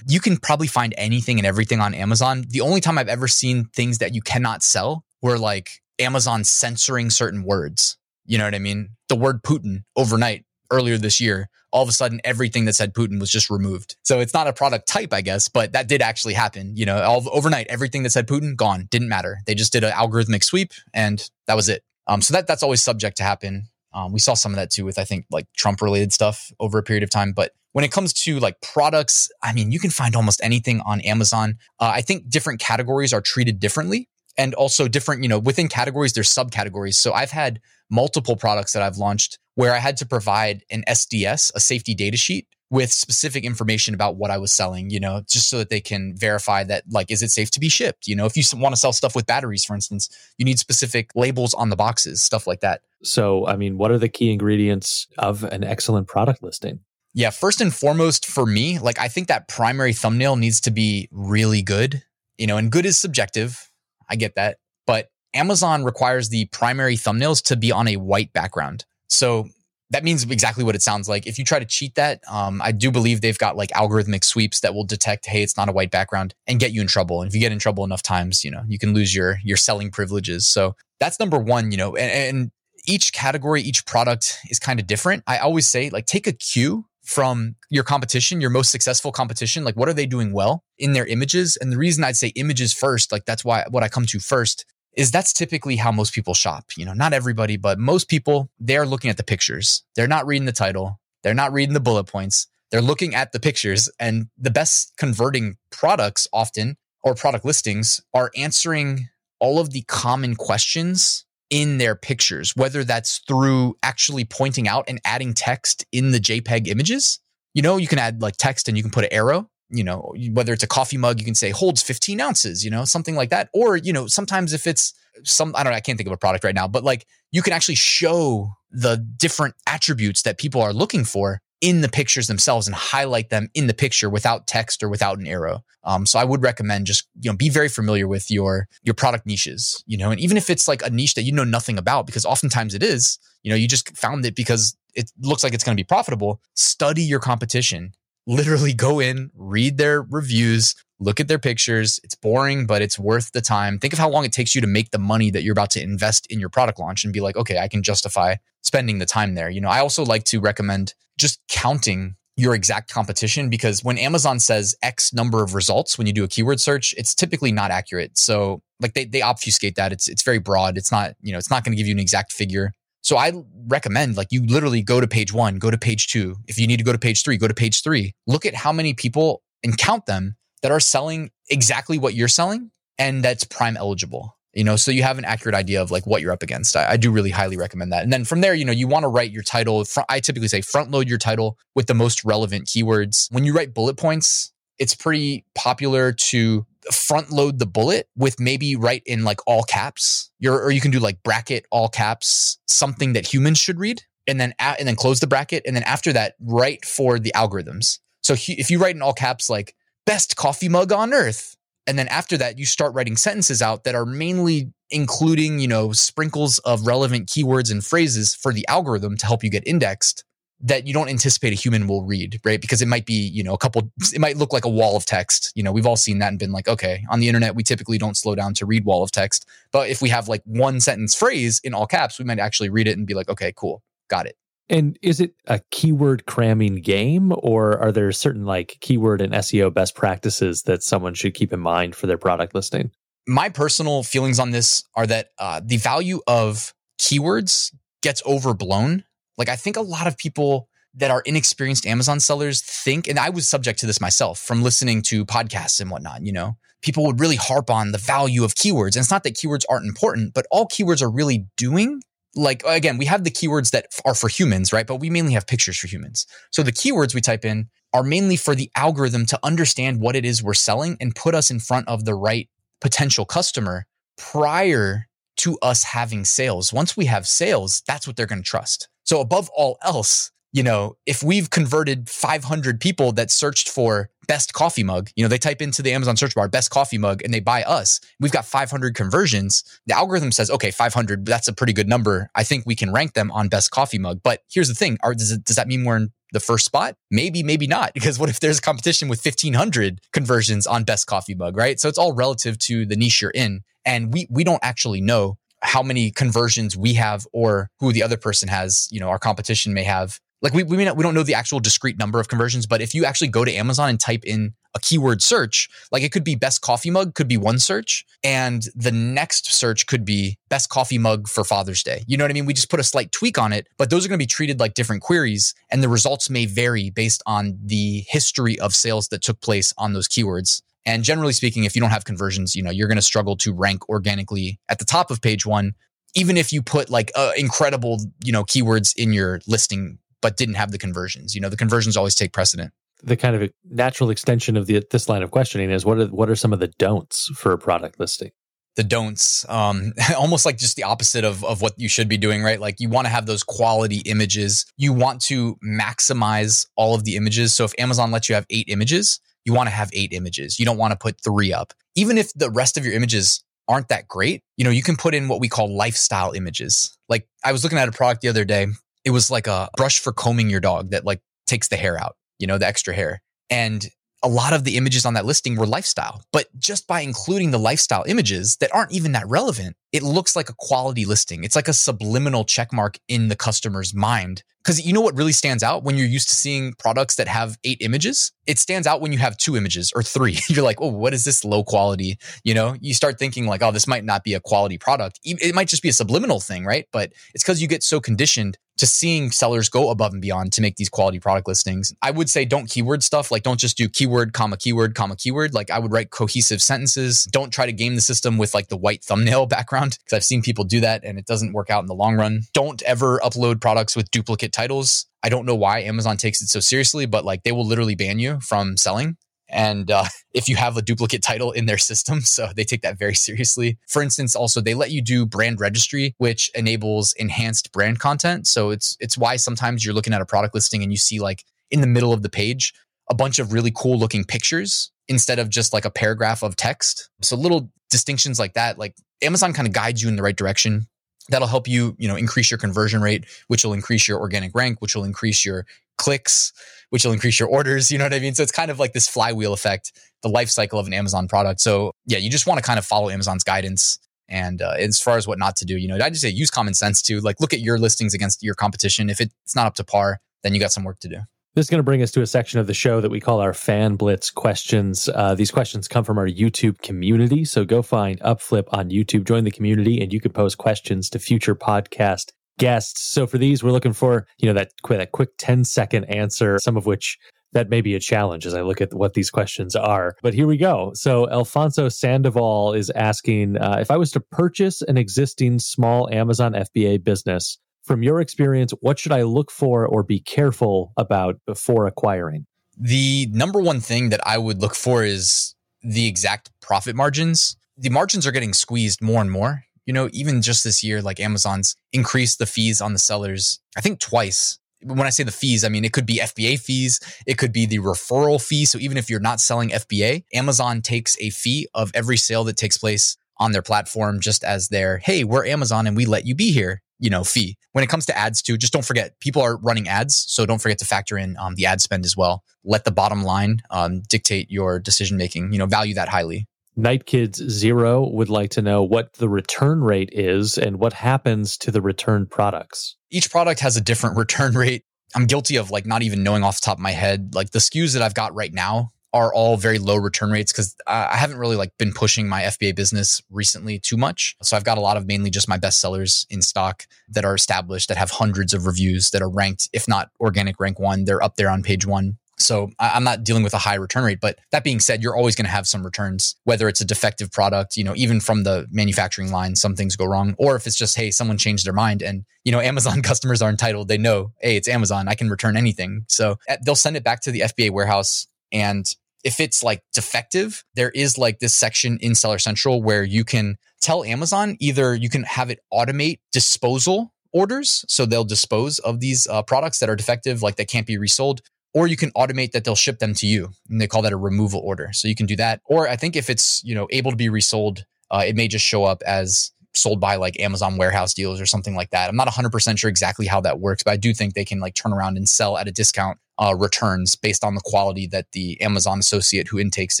you can probably find anything and everything on Amazon. The only time I've ever seen things that you cannot sell were like Amazon censoring certain words. You know what I mean? The word Putin overnight earlier this year, all of a sudden everything that said Putin was just removed. So it's not a product type, I guess, but that did actually happen. You know, all overnight, everything that said Putin gone, didn't matter. They just did an algorithmic sweep, and that was it. Um, so that that's always subject to happen. Um, we saw some of that too with I think like Trump related stuff over a period of time. But when it comes to like products, I mean, you can find almost anything on Amazon. Uh, I think different categories are treated differently and also different, you know, within categories, there's subcategories. So I've had multiple products that I've launched where I had to provide an SDS, a safety data sheet with specific information about what I was selling, you know, just so that they can verify that, like, is it safe to be shipped? You know, if you want to sell stuff with batteries, for instance, you need specific labels on the boxes, stuff like that. So, I mean, what are the key ingredients of an excellent product listing? Yeah, first and foremost for me, like, I think that primary thumbnail needs to be really good, you know, and good is subjective. I get that. But Amazon requires the primary thumbnails to be on a white background. So that means exactly what it sounds like. If you try to cheat that, um, I do believe they've got like algorithmic sweeps that will detect, hey, it's not a white background, and get you in trouble. And if you get in trouble enough times, you know, you can lose your your selling privileges. So that's number one. You know, and, and each category, each product is kind of different. I always say, like, take a cue from your competition, your most successful competition. Like, what are they doing well in their images? And the reason I'd say images first, like, that's why what I come to first is that's typically how most people shop. You know, not everybody, but most people, they're looking at the pictures. They're not reading the title. They're not reading the bullet points. They're looking at the pictures and the best converting products often or product listings are answering all of the common questions in their pictures, whether that's through actually pointing out and adding text in the JPEG images. You know, you can add like text and you can put an arrow, you know, whether it's a coffee mug, you can say holds 15 ounces, you know, something like that. Or, you know, sometimes if it's some, I don't know, I can't think of a product right now, but like you can actually show the different attributes that people are looking for in the pictures themselves and highlight them in the picture without text or without an arrow. Um, so I would recommend just you know be very familiar with your your product niches, you know, and even if it's like a niche that you know nothing about, because oftentimes it is, you know, you just found it because it looks like it's going to be profitable. Study your competition. Literally go in, read their reviews, look at their pictures. It's boring, but it's worth the time. Think of how long it takes you to make the money that you're about to invest in your product launch and be like, okay, I can justify spending the time there. You know, I also like to recommend just counting your exact competition because when Amazon says X number of results when you do a keyword search, it's typically not accurate. So like they, they obfuscate that. It's it's very broad. It's not, you know, it's not going to give you an exact figure. So I recommend like you literally go to page one, go to page two. If you need to go to page three, go to page three. Look at how many people and count them that are selling exactly what you're selling and that's prime eligible you know so you have an accurate idea of like what you're up against I, I do really highly recommend that and then from there you know you want to write your title i typically say front load your title with the most relevant keywords when you write bullet points it's pretty popular to front load the bullet with maybe write in like all caps You're, or you can do like bracket all caps something that humans should read and then and then close the bracket and then after that write for the algorithms so if you write in all caps like best coffee mug on earth. And then after that, you start writing sentences out that are mainly including, you know, sprinkles of relevant keywords and phrases for the algorithm to help you get indexed that you don't anticipate a human will read, right? Because it might be, you know, a couple, it might look like a wall of text. You know, we've all seen that and been like, okay, on the internet, we typically don't slow down to read wall of text. But if we have like one sentence phrase in all caps, we might actually read it and be like, okay, cool, got it. And is it a keyword cramming game, or are there certain like keyword and SEO best practices that someone should keep in mind for their product listing? My personal feelings on this are that uh, the value of keywords gets overblown. Like, I think a lot of people that are inexperienced Amazon sellers think, and I was subject to this myself from listening to podcasts and whatnot, you know, people would really harp on the value of keywords. And it's not that keywords aren't important, but all keywords are really doing like again, we have the keywords that are for humans, right? But we mainly have pictures for humans. So the keywords we type in are mainly for the algorithm to understand what it is we're selling and put us in front of the right potential customer prior to us having sales. Once we have sales, that's what they're going to trust. So above all else, you know, if we've converted 500 people that searched for best coffee mug, you know, they type into the Amazon search bar best coffee mug and they buy us, we've got 500 conversions. The algorithm says, okay, 500, that's a pretty good number. I think we can rank them on best coffee mug. But here's the thing are, does, it, does that mean we're in the first spot? Maybe, maybe not. Because what if there's competition with 1500 conversions on best coffee mug, right? So it's all relative to the niche you're in. And we, we don't actually know how many conversions we have or who the other person has, you know, our competition may have like we, we not, we don't know the actual discrete number of conversions, but if you actually go to Amazon and type in a keyword search, like it could be best coffee mug could be one search and the next search could be best coffee mug for Father's Day. You know what I mean? We just put a slight tweak on it, but those are going to be treated like different queries and the results may vary based on the history of sales that took place on those keywords. And generally speaking, if you don't have conversions, you know, you're going to struggle to rank organically at the top of page one even if you put like uh, incredible you know keywords in your listing but didn't have the conversions. You know, the conversions always take precedent. The kind of natural extension of the, this line of questioning is what are what are some of the don'ts for a product listing? The don'ts, um, almost like just the opposite of of what you should be doing, right? Like you want to have those quality images. You want to maximize all of the images. So if Amazon lets you have eight images, you want to have eight images. You don't want to put three up. Even if the rest of your images aren't that great, you know, you can put in what we call lifestyle images. Like I was looking at a product the other day it was like a brush for combing your dog that like takes the hair out, you know, the extra hair. And a lot of the images on that listing were lifestyle. But just by including the lifestyle images that aren't even that relevant, it looks like a quality listing. It's like a subliminal checkmark in the customer's mind Because you know what really stands out when you're used to seeing products that have eight images? It stands out when you have two images or three. You're like, oh, what is this low quality? You know, you start thinking like, oh, this might not be a quality product. It might just be a subliminal thing, right? But it's because you get so conditioned to seeing sellers go above and beyond to make these quality product listings. I would say don't keyword stuff. Like don't just do keyword, comma, keyword, comma, keyword. Like I would write cohesive sentences. Don't try to game the system with like the white thumbnail background because I've seen people do that and it doesn't work out in the long run. Don't ever upload products with duplicate titles. I don't know why Amazon takes it so seriously, but like they will literally ban you from selling and uh, if you have a duplicate title in their system. So they take that very seriously. For instance, also they let you do brand registry, which enables enhanced brand content. So it's it's why sometimes you're looking at a product listing and you see like in the middle of the page a bunch of really cool looking pictures instead of just like a paragraph of text. So little distinctions like that, like Amazon kind of guides you in the right direction that'll help you you know increase your conversion rate which will increase your organic rank which will increase your clicks which will increase your orders you know what i mean? So it's kind of like this flywheel effect the life cycle of an amazon product. So yeah you just want to kind of follow amazon's guidance and uh, as far as what not to do you know i just say use common sense too. Like look at your listings against your competition. If it's not up to par then you got some work to do this is going to bring us to a section of the show that we call our Fan Blitz questions. Uh, these questions come from our YouTube community. So go find Upflip on YouTube, join the community, and you can pose questions to future podcast guests. So for these, we're looking for, you know, that quick, that quick 10 second answer, some of which that may be a challenge as I look at what these questions are. But here we go. So Alfonso Sandoval is asking uh, if I was to purchase an existing small Amazon FBA business, from your experience, what should I look for or be careful about before acquiring? The number one thing that I would look for is the exact profit margins. The margins are getting squeezed more and more. You know, even just this year, like Amazon's increased the fees on the sellers, I think twice. When I say the fees, I mean it could be FBA fees, it could be the referral fee. So even if you're not selling FBA, Amazon takes a fee of every sale that takes place on their platform just as their, hey, we're Amazon and we let you be here you know fee. When it comes to ads too just don't forget people are running ads so don't forget to factor in um, the ad spend as well. Let the bottom line um, dictate your decision making you know value that highly. Night kids zero would like to know what the return rate is and what happens to the returned products. Each product has a different return rate. I'm guilty of like not even knowing off the top of my head like the SKUs that i've got right now are all very low return rates because I haven't really like been pushing my FBA business recently too much. So I've got a lot of mainly just my best sellers in stock that are established that have hundreds of reviews that are ranked, if not organic rank one, they're up there on page one. So I'm not dealing with a high return rate. But that being said, you're always going to have some returns, whether it's a defective product, you know, even from the manufacturing line, some things go wrong, or if it's just, hey, someone changed their mind and, you know, Amazon customers are entitled. They know, hey, it's Amazon. I can return anything. So eh, they'll send it back to the FBA warehouse and if it's like defective, there is like this section in Seller Central where you can tell Amazon either you can have it automate disposal orders. So they'll dispose of these uh, products that are defective, like that can't be resold, or you can automate that they'll ship them to you. And they call that a removal order. So you can do that. Or I think if it's, you know, able to be resold, uh, it may just show up as sold by like Amazon warehouse deals or something like that. I'm not 100% sure exactly how that works, but I do think they can like turn around and sell at a discount uh, returns based on the quality that the Amazon associate who intakes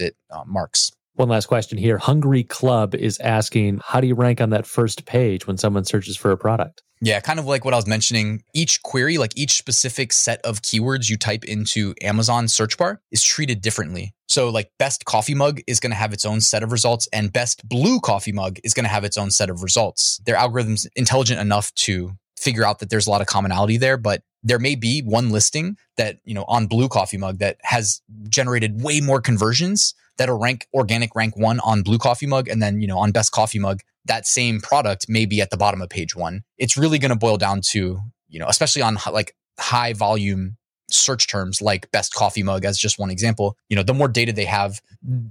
it uh, marks. One last question here. Hungry Club is asking, how do you rank on that first page when someone searches for a product? Yeah, kind of like what I was mentioning. Each query, like each specific set of keywords you type into Amazon search bar is treated differently. So, like, best coffee mug is going to have its own set of results, and best blue coffee mug is going to have its own set of results. Their algorithm's intelligent enough to figure out that there's a lot of commonality there, but there may be one listing that, you know, on blue coffee mug that has generated way more conversions that'll rank organic rank one on blue coffee mug. And then, you know, on best coffee mug, that same product may be at the bottom of page one. It's really going to boil down to, you know, especially on like high volume search terms like best coffee mug as just one example you know the more data they have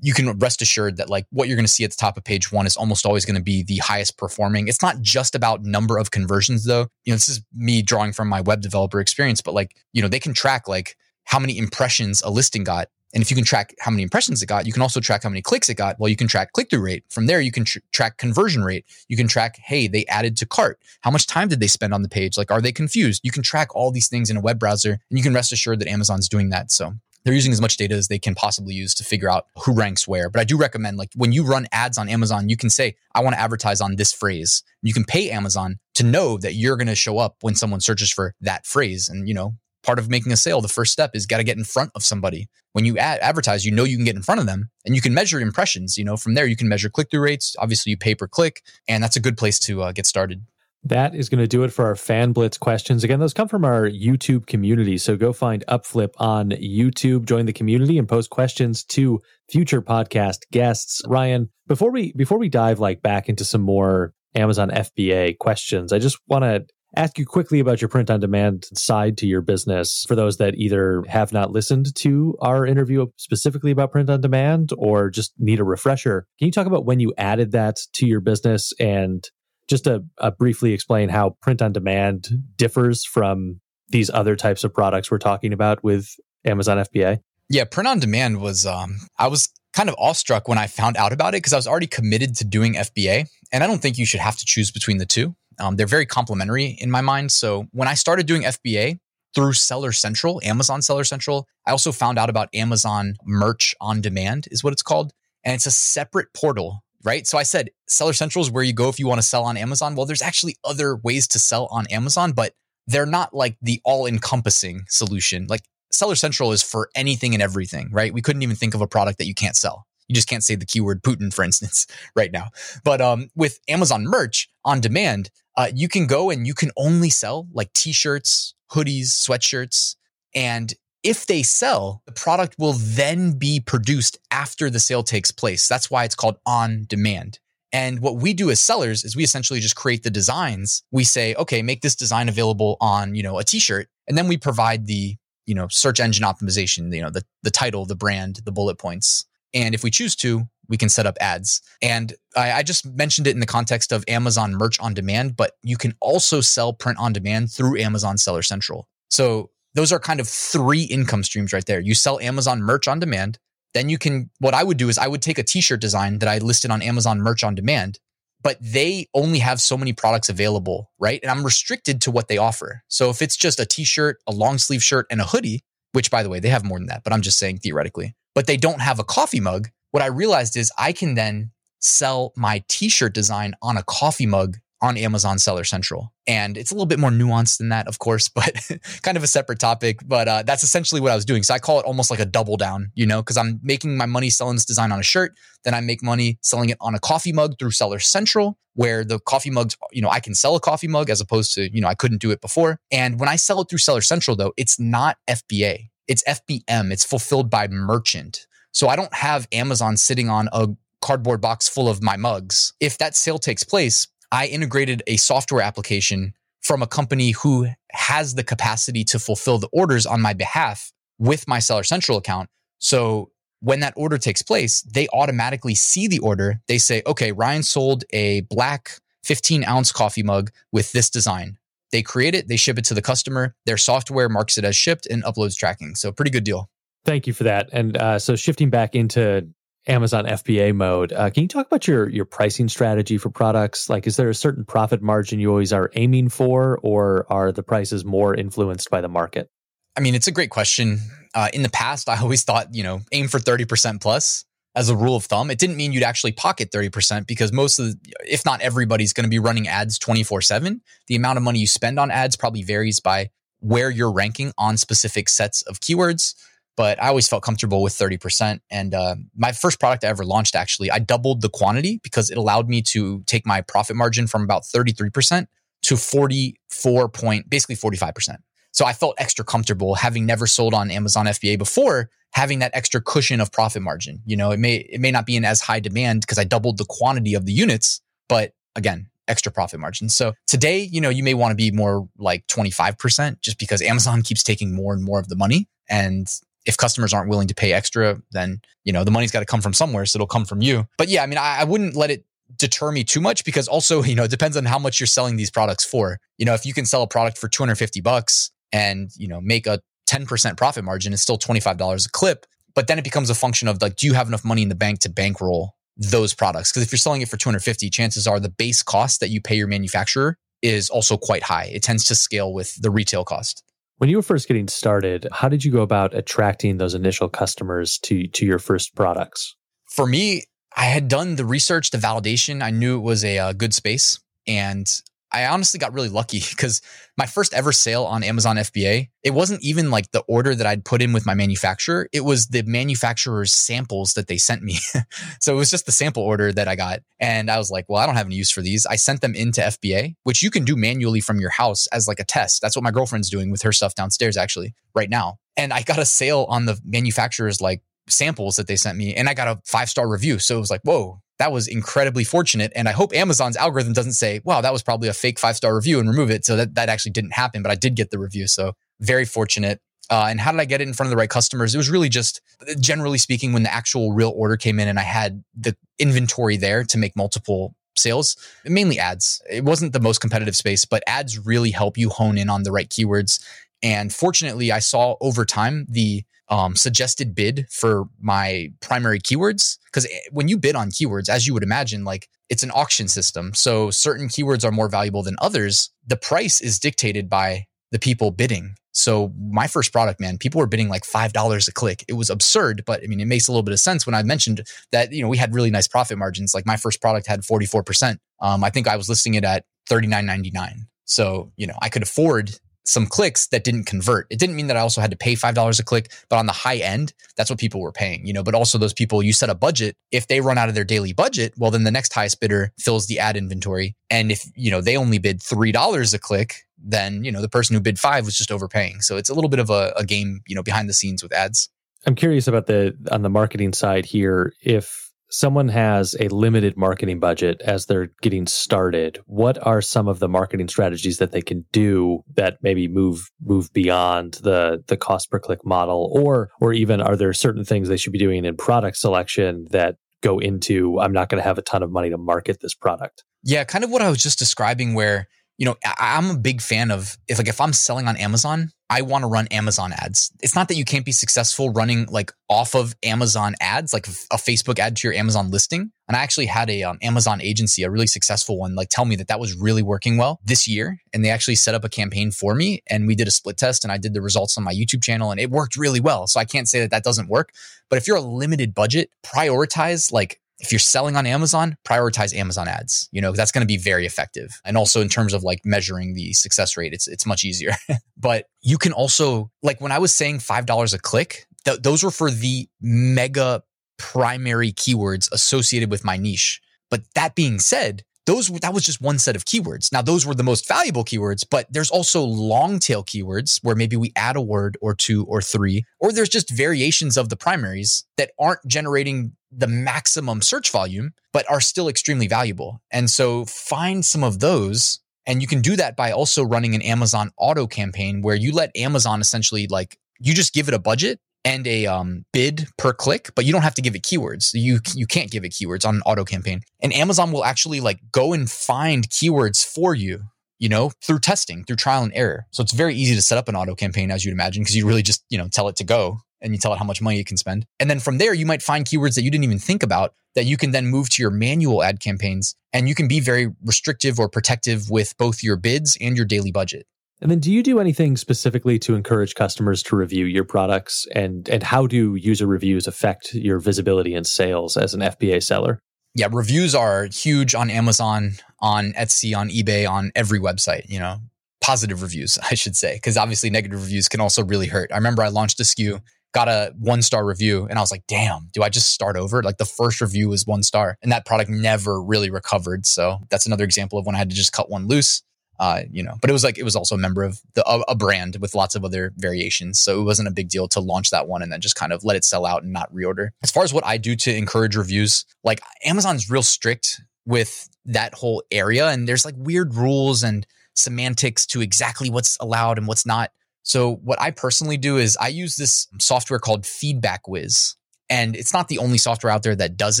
you can rest assured that like what you're going to see at the top of page one is almost always going to be the highest performing. It's not just about number of conversions though. You know this is me drawing from my web developer experience but like you know they can track like how many impressions a listing got and if you can track how many impressions it got, you can also track how many clicks it got. Well, you can track click through rate. From there, you can tr- track conversion rate. You can track, hey, they added to cart. How much time did they spend on the page? Like, are they confused? You can track all these things in a web browser and you can rest assured that Amazon's doing that. So they're using as much data as they can possibly use to figure out who ranks where. But I do recommend like when you run ads on Amazon, you can say, I want to advertise on this phrase. You can pay Amazon to know that you're going to show up when someone searches for that phrase. And, you know, part of making a sale, the first step is got to get in front of somebody. When you ad- advertise, you know you can get in front of them and you can measure impressions. You know, from there, you can measure click through rates. Obviously, you pay per click, and that's a good place to uh, get started. That is going to do it for our Fan Blitz questions. Again, those come from our YouTube community. So go find Upflip on YouTube, join the community, and post questions to future podcast guests. Ryan, before we before we dive like back into some more Amazon FBA questions, I just want to ask you quickly about your print on demand side to your business for those that either have not listened to our interview specifically about print on demand or just need a refresher. Can you talk about when you added that to your business and just to uh, briefly explain how print on demand differs from these other types of products we're talking about with Amazon FBA? Yeah, print on demand was, um, I was kind of awestruck when I found out about it because I was already committed to doing FBA. And I don't think you should have to choose between the two. Um, they're very complementary in my mind. So when I started doing FBA through Seller Central, Amazon Seller Central, I also found out about Amazon Merch on Demand, is what it's called. And it's a separate portal right? So I said Seller Central is where you go if you want to sell on Amazon. Well, there's actually other ways to sell on Amazon, but they're not like the all encompassing solution. Like Seller Central is for anything and everything, right? We couldn't even think of a product that you can't sell. You just can't say the keyword Putin, for instance, right now. But um, with Amazon merch on demand, uh, you can go and you can only sell like t shirts, hoodies, sweatshirts. And if they sell, the product will then be produced after the sale takes place. That's why it's called on demand. And what we do as sellers is we essentially just create the designs. We say, okay, make this design available on, you know, a t-shirt. And then we provide the, you know, search engine optimization, you know, the, the title, the brand, the bullet points. And if we choose to, we can set up ads. And I, I, just mentioned it in the context of Amazon merch on demand, but you can also sell print on demand through Amazon Seller Central. So those are kind of three income streams right there. You sell Amazon merch on demand. Then you can, what I would do is I would take a t shirt design that I listed on Amazon merch on demand, but they only have so many products available, right? And I'm restricted to what they offer. So if it's just a t shirt, a long sleeve shirt, and a hoodie, which by the way, they have more than that, but I'm just saying theoretically, but they don't have a coffee mug, what I realized is I can then sell my t shirt design on a coffee mug on Amazon Seller Central. And it's a little bit more nuanced than that, of course, but kind of a separate topic. But uh, that's essentially what I was doing. So I call it almost like a double down, you know, because I'm making my money selling this design on a shirt. Then I make money selling it on a coffee mug through Seller Central, where the coffee mugs, you know, I can sell a coffee mug as opposed to, you know, I couldn't do it before. And when I sell it through Seller Central, though, it's not FBA, it's FBM, it's fulfilled by merchant. So I don't have Amazon sitting on a cardboard box full of my mugs. If that sale takes place, I integrated a software application from a company who has the capacity to fulfill the orders on my behalf with my Seller Central account. So when that order takes place, they automatically see the order. They say, okay, Ryan sold a black 15 ounce coffee mug with this design. They create it, they ship it to the customer. Their software marks it as shipped and uploads tracking. So, pretty good deal. Thank you for that. And uh, so, shifting back into Amazon FBA mode. Uh, can you talk about your your pricing strategy for products? Like, is there a certain profit margin you always are aiming for, or are the prices more influenced by the market? I mean, it's a great question. Uh, in the past, I always thought, you know, aim for 30% plus as a rule of thumb. It didn't mean you'd actually pocket 30% because most of the, if not everybody's going to be running ads 24 7. The amount of money you spend on ads probably varies by where you're ranking on specific sets of keywords but I always felt comfortable with 30%. And uh, my first product I ever launched, actually, I doubled the quantity because it allowed me to take my profit margin from about 33% to 44 point, basically 45%. So I felt extra comfortable having never sold on Amazon FBA before, having that extra cushion of profit margin. You know, it may it may not be in as high demand because I doubled the quantity of the units, but again, extra profit margin. So today, you know, you may want to be more like 25% just because Amazon keeps taking more and more of the money. And if customers aren't willing to pay extra, then you know the money's got to come from somewhere, so it'll come from you. But yeah, I mean, I, I wouldn't let it deter me too much because also you know it depends on how much you're selling these products for. You know, if you can sell a product for 250 bucks and you know make a 10% profit margin, it's still $25 a clip. But then it becomes a function of like, do you have enough money in the bank to bankroll those products? Because if you're selling it for 250, chances are the base cost that you pay your manufacturer is also quite high. It tends to scale with the retail cost. When you were first getting started, how did you go about attracting those initial customers to to your first products? For me, I had done the research, the validation. I knew it was a, a uh, good space, and I honestly got really lucky because my first ever sale on Amazon FBA, it wasn't even like the order that I'd put in with my manufacturer. It was the manufacturer's samples that they sent me. so it was just the sample order that I got. And I was like, well, I don't have any use for these. I sent them into FBA, which you can do manually from your house as like a test. That's what my girlfriend's doing with her stuff downstairs actually right now. And I got a sale on the manufacturer's like samples that they sent me and I got a five star review. So it was like, whoa, that was incredibly fortunate. And I hope Amazon's algorithm doesn't say, wow, that was probably a fake five star review and remove it. So that, that actually didn't happen, but I did get the review. So very fortunate. Uh, and how did I get it in front of the right customers? It was really just generally speaking, when the actual real order came in and I had the inventory there to make multiple sales, mainly ads. It wasn't the most competitive space, but ads really help you hone in on the right keywords. And fortunately, I saw over time the um, suggested bid for my primary keywords. Because eh, when you bid on keywords, as you would imagine, like it's an auction system. So certain keywords are more valuable than others. The price is dictated by the people bidding. So my first product, man, people were bidding like five dollars a click. It was absurd, but I mean, it makes a little bit of sense when I mentioned that you know we had really nice profit margins. Like my first product had forty four percent. Um, I think I was listing it at thirty nine ninety nine. So you know I could afford some clicks that didn't convert. It didn't mean that I also had to pay $5 a click, but on the high end, that's what people were paying, you know, but also those people you set a budget, if they run out of their daily budget, well then the next highest bidder fills the ad inventory. And if, you know, they only bid $3 a click, then, you know, the person who bid 5 was just overpaying. So it's a little bit of a, a game, you know, behind the scenes with ads. I'm curious about the on the marketing side here if someone has a limited marketing budget as they're getting started, what are some of the marketing strategies that they can do that maybe move move beyond the the cost per click model or or even are there certain things they should be doing in product selection that go into I'm not going to have a ton of money to market this product? Yeah, kind of what I was just describing where you know, I, am a big fan of if like if I'm selling on Amazon, I want to run Amazon ads. It's not that you can't be successful running like off of Amazon ads, like a Facebook ad to your Amazon listing. And I actually had a um, Amazon agency, a really successful one, like tell me that that was really working well this year. And they actually set up a campaign for me, and we did a split test, and I did the results on my YouTube channel, and it worked really well. So I can't say that that doesn't work. But if you're a limited budget, prioritize like if you're selling on Amazon, prioritize Amazon ads. You know, that's going to be very effective. And also in terms of like measuring the success rate, it's it's much easier. but you can also like when I was saying $5 a click, th- those were for the mega primary keywords associated with my niche. But that being said, those that was just one set of keywords. Now those were the most valuable keywords, but there's also long tail keywords where maybe we add a word or two or three, or there's just variations of the primaries that aren't generating the maximum search volume, but are still extremely valuable. And so find some of those. And you can do that by also running an Amazon auto campaign where you let Amazon essentially like you just give it a budget and a um, bid per click, but you don't have to give it keywords. You you can't give it keywords on an auto campaign. And Amazon will actually like go and find keywords for you, you know, through testing, through trial and error. So it's very easy to set up an auto campaign as you'd imagine because you really just, you know, tell it to go and you tell it how much money it can spend. And then from there, you might find keywords that you didn't even think about that you can then move to your manual ad campaigns and you can be very restrictive or protective with both your bids and your daily budget. And then do you do anything specifically to encourage customers to review your products and and how do user reviews affect your visibility and sales as an FBA seller? Yeah, reviews are huge on Amazon, on Etsy, on eBay, on every website, you know. Positive reviews, I should say, because obviously negative reviews can also really hurt. I remember I launched a SKU got a one star review and I was like, damn, do I just start over? Like the first review was one star and that product never really recovered. So that's another example of when I had to just cut one loose. Uh, you know, but it was like it was also a member of the a, a brand with lots of other variations, so it wasn't a big deal to launch that one and then just kind of let it sell out and not reorder. As far as what I do to encourage reviews, like Amazon's real strict with that whole area, and there's like weird rules and semantics to exactly what's allowed and what's not. So what I personally do is I use this software called FeedbackWhiz. And it's not the only software out there that does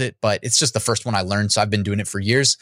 it, but it's just the first one I learned. So I've been doing it for years.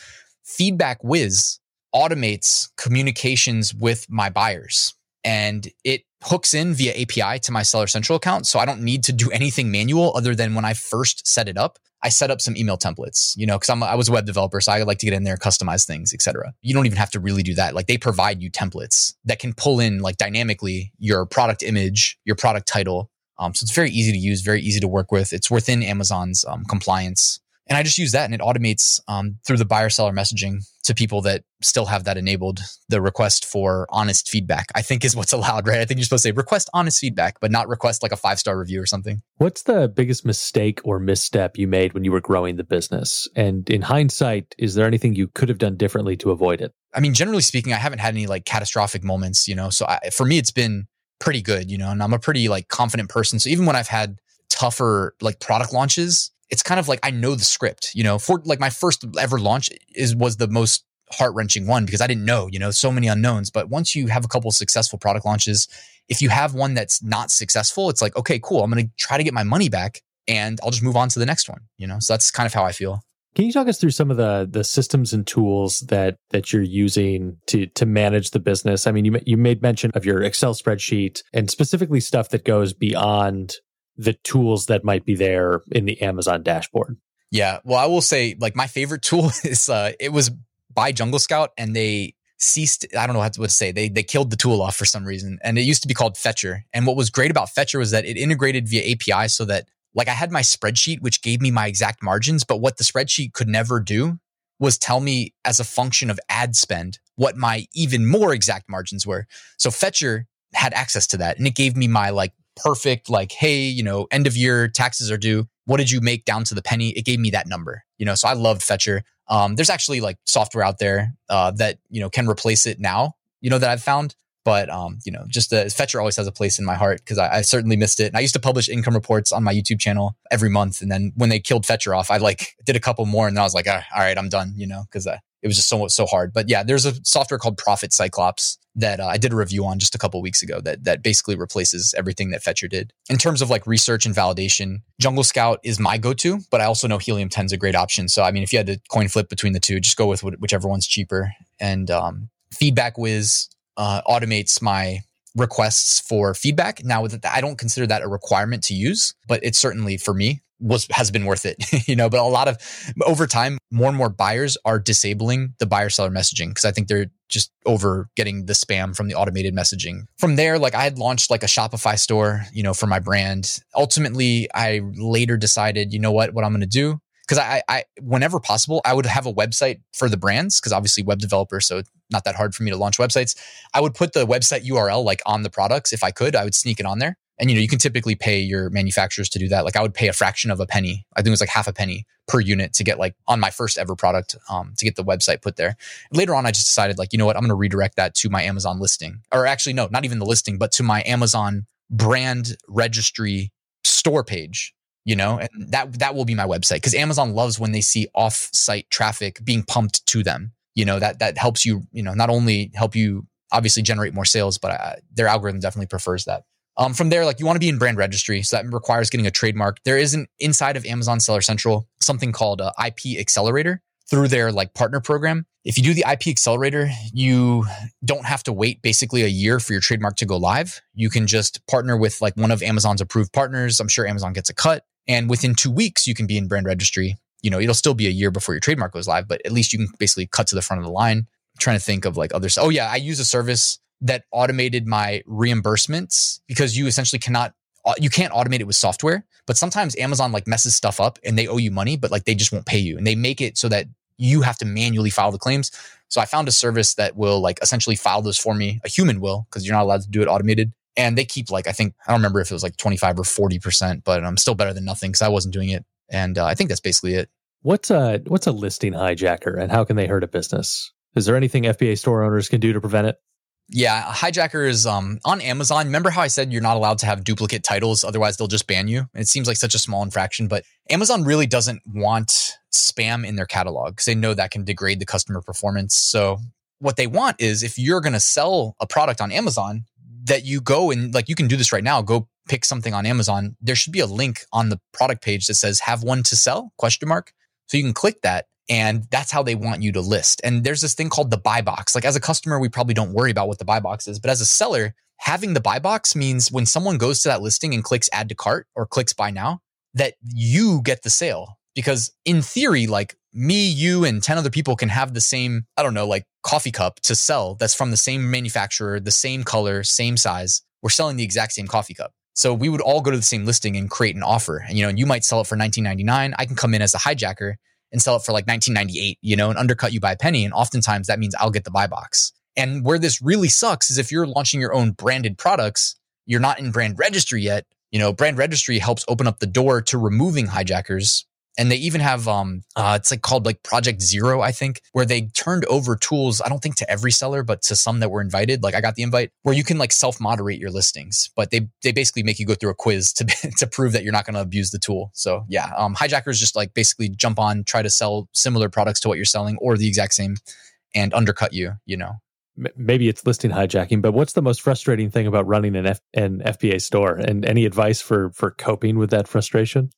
FeedbackWhiz automates communications with my buyers and it hooks in via API to my Seller Central account. So I don't need to do anything manual other than when I first set it up. I set up some email templates, you know, because I was a web developer, so I like to get in there, customize things, etc. You don't even have to really do that. Like they provide you templates that can pull in like dynamically your product image, your product title. Um, so it's very easy to use, very easy to work with. It's within Amazon's um, compliance and I just use that and it automates um, through the buyer seller messaging to people that still have that enabled. The request for honest feedback, I think, is what's allowed, right? I think you're supposed to say request honest feedback, but not request like a five star review or something. What's the biggest mistake or misstep you made when you were growing the business? And in hindsight, is there anything you could have done differently to avoid it? I mean, generally speaking, I haven't had any like catastrophic moments, you know. So I, for me, it's been pretty good, you know, and I'm a pretty like confident person. So even when I've had tougher like product launches, it's kind of like I know the script, you know, for like my first ever launch is was the most heart wrenching one because I didn't know, you know, so many unknowns. But once you have a couple successful product launches, if you have one that's not successful, it's like, okay, cool. I'm going to try to get my money back and I'll just move on to the next one, you know? So that's kind of how I feel. Can you talk us through some of the the systems and tools that that you're using to to manage the business? I mean, you you made mention of your Excel spreadsheet and specifically stuff that goes beyond the tools that might be there in the Amazon dashboard. Yeah. Well, I will say like my favorite tool is uh it was by Jungle Scout and they ceased I don't know what to say. They they killed the tool off for some reason. And it used to be called Fetcher. And what was great about Fetcher was that it integrated via API so that like I had my spreadsheet which gave me my exact margins, but what the spreadsheet could never do was tell me as a function of ad spend what my even more exact margins were. So Fetcher had access to that and it gave me my like perfect, like, hey, you know, end of year taxes are due. What did you make down to the penny? It gave me that number, you know, so I loved Fetcher. Um, there's actually like software out there uh, that, you know, can replace it now, you know, that I've found. But, um, you know, just the Fetcher always has a place in my heart because I, I, certainly missed it. And I used to publish income reports on my YouTube channel every month. And then when they killed Fetcher off, I like did a couple more and then I was like, all right, I'm done, you know, because uh, it was just so so hard. But yeah, there's a software called Profit Cyclops that uh, I did a review on just a couple weeks ago that that basically replaces everything that Fetcher did. In terms of like research and validation, Jungle Scout is my go-to, but I also know Helium 10 is a great option. So I mean, if you had to coin flip between the two, just go with whichever one's cheaper. And um, FeedbackWhiz uh, automates my requests for feedback. Now, I don't consider that a requirement to use, but it's certainly for me was has been worth it, you know. But a lot of over time, more and more buyers are disabling the buyer seller messaging because I think they're just over getting the spam from the automated messaging. From there, like I had launched like a Shopify store, you know, for my brand. Ultimately, I later decided, you know what, what I'm going to do because I, I, whenever possible, I would have a website for the brands because obviously web developer, so not that hard for me to launch websites. I would put the website URL like on the products if I could. I would sneak it on there. And you know, you can typically pay your manufacturers to do that. Like I would pay a fraction of a penny. I think it was like half a penny per unit to get like on my first ever product um, to get the website put there. Later on, I just decided like, you know what, I'm going to redirect that to my Amazon listing, or actually no, not even the listing, but to my Amazon brand registry store page. You know, and that that will be my website because Amazon loves when they see off-site traffic being pumped to them. You know that that helps you. You know, not only help you obviously generate more sales, but uh, their algorithm definitely prefers that. Um, from there, like you want to be in brand registry, so that requires getting a trademark. There is an inside of Amazon Seller Central something called IP Accelerator through their like partner program. If you do the IP Accelerator, you don't have to wait basically a year for your trademark to go live. You can just partner with like one of Amazon's approved partners. I'm sure Amazon gets a cut, and within two weeks you can be in brand registry. You know, it'll still be a year before your trademark goes live, but at least you can basically cut to the front of the line. I'm trying to think of like other. Oh yeah, I use a service that automated my reimbursements because you essentially cannot you can't automate it with software but sometimes amazon like messes stuff up and they owe you money but like they just won't pay you and they make it so that you have to manually file the claims. So i found a service that will like essentially file those for me. A human will because you're not allowed to do it automated. And they keep like i think i don't remember if it was like 25 or 40% but i'm still better than nothing because i wasn't doing it. And uh, i think that's basically it. What's a what's a listing hijacker and how can they hurt a business? Is there anything fba store owners can do to prevent it yeah, Hijacker is um, on Amazon. Remember how I said you're not allowed to have duplicate titles, otherwise they'll just ban you. It seems like such a small infraction, but Amazon really doesn't want spam in their catalog because they know that can degrade the customer performance. So what they want is if you're going to sell a product on Amazon, that you go and like you can do this right now. Go pick something on Amazon. There should be a link on the product page that says "Have one to sell?" question mark. So you can click that and that's how they want you to list. And there's this thing called the buy box. Like as a customer, we probably don't worry about what the buy box is, but as a seller, having the buy box means when someone goes to that listing and clicks add to cart or clicks buy now, that you get the sale. because in theory, like me, you, and 10 other people can have the same, I don't know, like coffee cup to sell that's from the same manufacturer, the same color, same size. We're selling the exact same coffee cup. So we would all go to the same listing and create an offer. And you know, and you might sell it for 19.99. I can come in as a hijacker and sell it for like 19.98, you know, and undercut you by a penny. And oftentimes that means I'll get the buy box. And where this really sucks is if you're launching your own branded products, you're not in brand registry yet. You know, brand registry helps open up the door to removing hijackers and they even have um uh, it's like called like project zero i think where they turned over tools i don't think to every seller but to some that were invited like i got the invite where you can like self moderate your listings but they they basically make you go through a quiz to to prove that you're not going to abuse the tool so yeah um hijackers just like basically jump on try to sell similar products to what you're selling or the exact same and undercut you you know maybe it's listing hijacking, but what's the most frustrating thing about running an, F- an FBA store? And any advice for for coping with that frustration?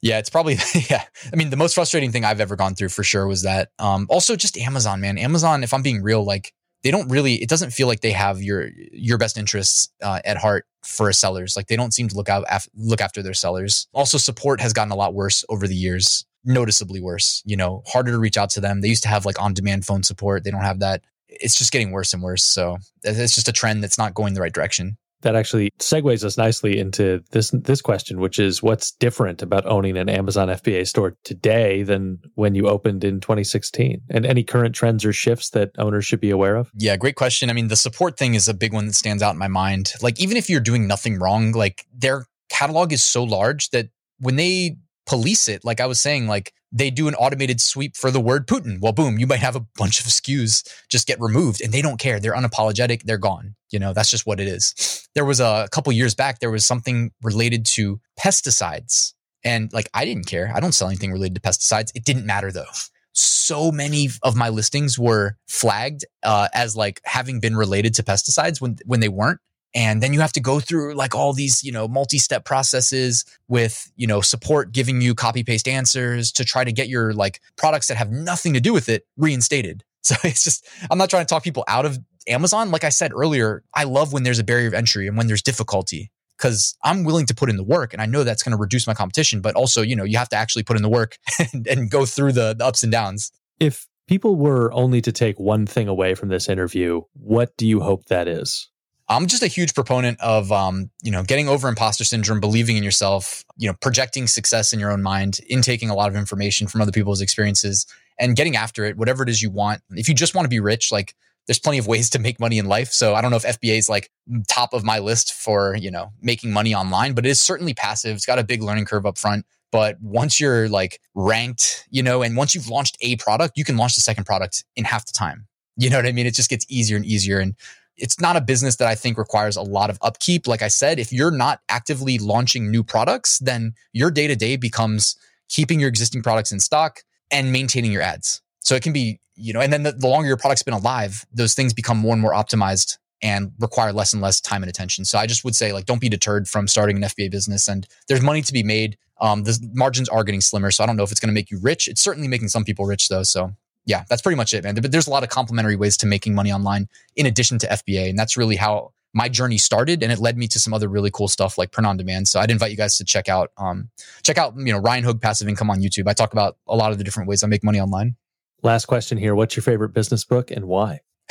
Yeah, it's probably yeah. I mean, the most frustrating thing I've ever gone through for sure was that. Um, also, just Amazon, man. Amazon, if I'm being real, like they don't really. It doesn't feel like they have your your best interests uh, at heart for sellers. Like they don't seem to look out af- look after their sellers. Also, support has gotten a lot worse over the years, noticeably worse. You know, harder to reach out to them. They used to have like on demand phone support. They don't have that. It's just getting worse and worse. So it's just a trend that's not going the right direction that actually segues us nicely into this this question, which is what's different about owning an Amazon FBA store today than when you opened in 2016, and any current trends or shifts that owners should be aware of. Yeah, great question. I mean, the support thing is a big one that stands out in my mind. Like, even if you're doing nothing wrong, like their catalog is so large that when they police it, like I was saying, like they do an automated sweep for the word Putin. Well, boom, you might have a bunch of SKUs just get removed and they don't care. They're unapologetic. They're gone. You know, that's just what it is. There was a, a couple years back, there was something related to pesticides. And like, I didn't care. I don't sell anything related to pesticides. It didn't matter though. So many of my listings were flagged uh, as like having been related to pesticides when when they weren't and then you have to go through like all these you know multi-step processes with you know support giving you copy paste answers to try to get your like products that have nothing to do with it reinstated. So it's just i'm not trying to talk people out of amazon. Like i said earlier i love when there's a barrier of entry and when there's difficulty because i'm willing to put in the work and i know that's going to reduce my competition but also you know you have to actually put in the work and, and go through the, the ups and downs. If people were only to take one thing away from this interview what do you hope that is I'm just a huge proponent of, um, you know, getting over imposter syndrome, believing in yourself, you know, projecting success in your own mind, intaking a lot of information from other people's experiences and getting after it, whatever it is you want. If you just want to be rich, like there's plenty of ways to make money in life. So I don't know if FBA is like top of my list for, you know, making money online, but it is certainly passive. It's got a big learning curve up front. But once you're like ranked, you know, and once you've launched a product, you can launch the second product in half the time. You know what I mean? It just gets easier and easier. And it's not a business that I think requires a lot of upkeep. Like I said, if you're not actively launching new products, then your day to day becomes keeping your existing products in stock and maintaining your ads. So it can be, you know, and then the, the longer your product's been alive, those things become more and more optimized and require less and less time and attention. So I just would say, like, don't be deterred from starting an FBA business. And there's money to be made. Um, the margins are getting slimmer. So I don't know if it's going to make you rich. It's certainly making some people rich, though. So yeah, that's pretty much it, man. But there's a lot of complementary ways to making money online in addition to FBA. And that's really how my journey started. And it led me to some other really cool stuff like print on demand. So I'd invite you guys to check out, um, check out, you know, Ryan Hogue Passive Income on YouTube. I talk about a lot of the different ways I make money online. Last question here. What's your favorite business book and why?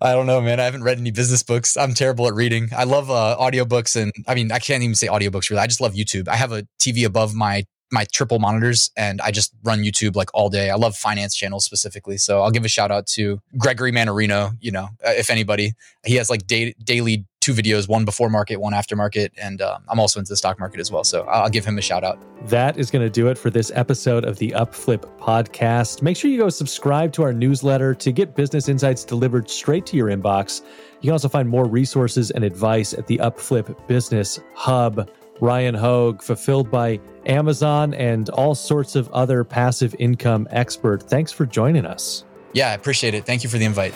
I don't know, man. I haven't read any business books. I'm terrible at reading. I love uh, audiobooks and I mean, I can't even say audiobooks really. I just love YouTube. I have a TV above my my triple monitors and I just run YouTube like all day. I love finance channels specifically. So I'll give a shout out to Gregory Mannarino, you know, uh, if anybody. He has like day, daily two videos, one before market, one after market. And um, I'm also into the stock market as well. So I'll give him a shout out. That is going to do it for this episode of the Upflip podcast. Make sure you go subscribe to our newsletter to get business insights delivered straight to your inbox. You can also find more resources and advice at the Upflip Business Hub. Ryan Hogue, fulfilled by Amazon and all sorts of other passive income expert. Thanks for joining us. Yeah, I appreciate it. Thank you for the invite.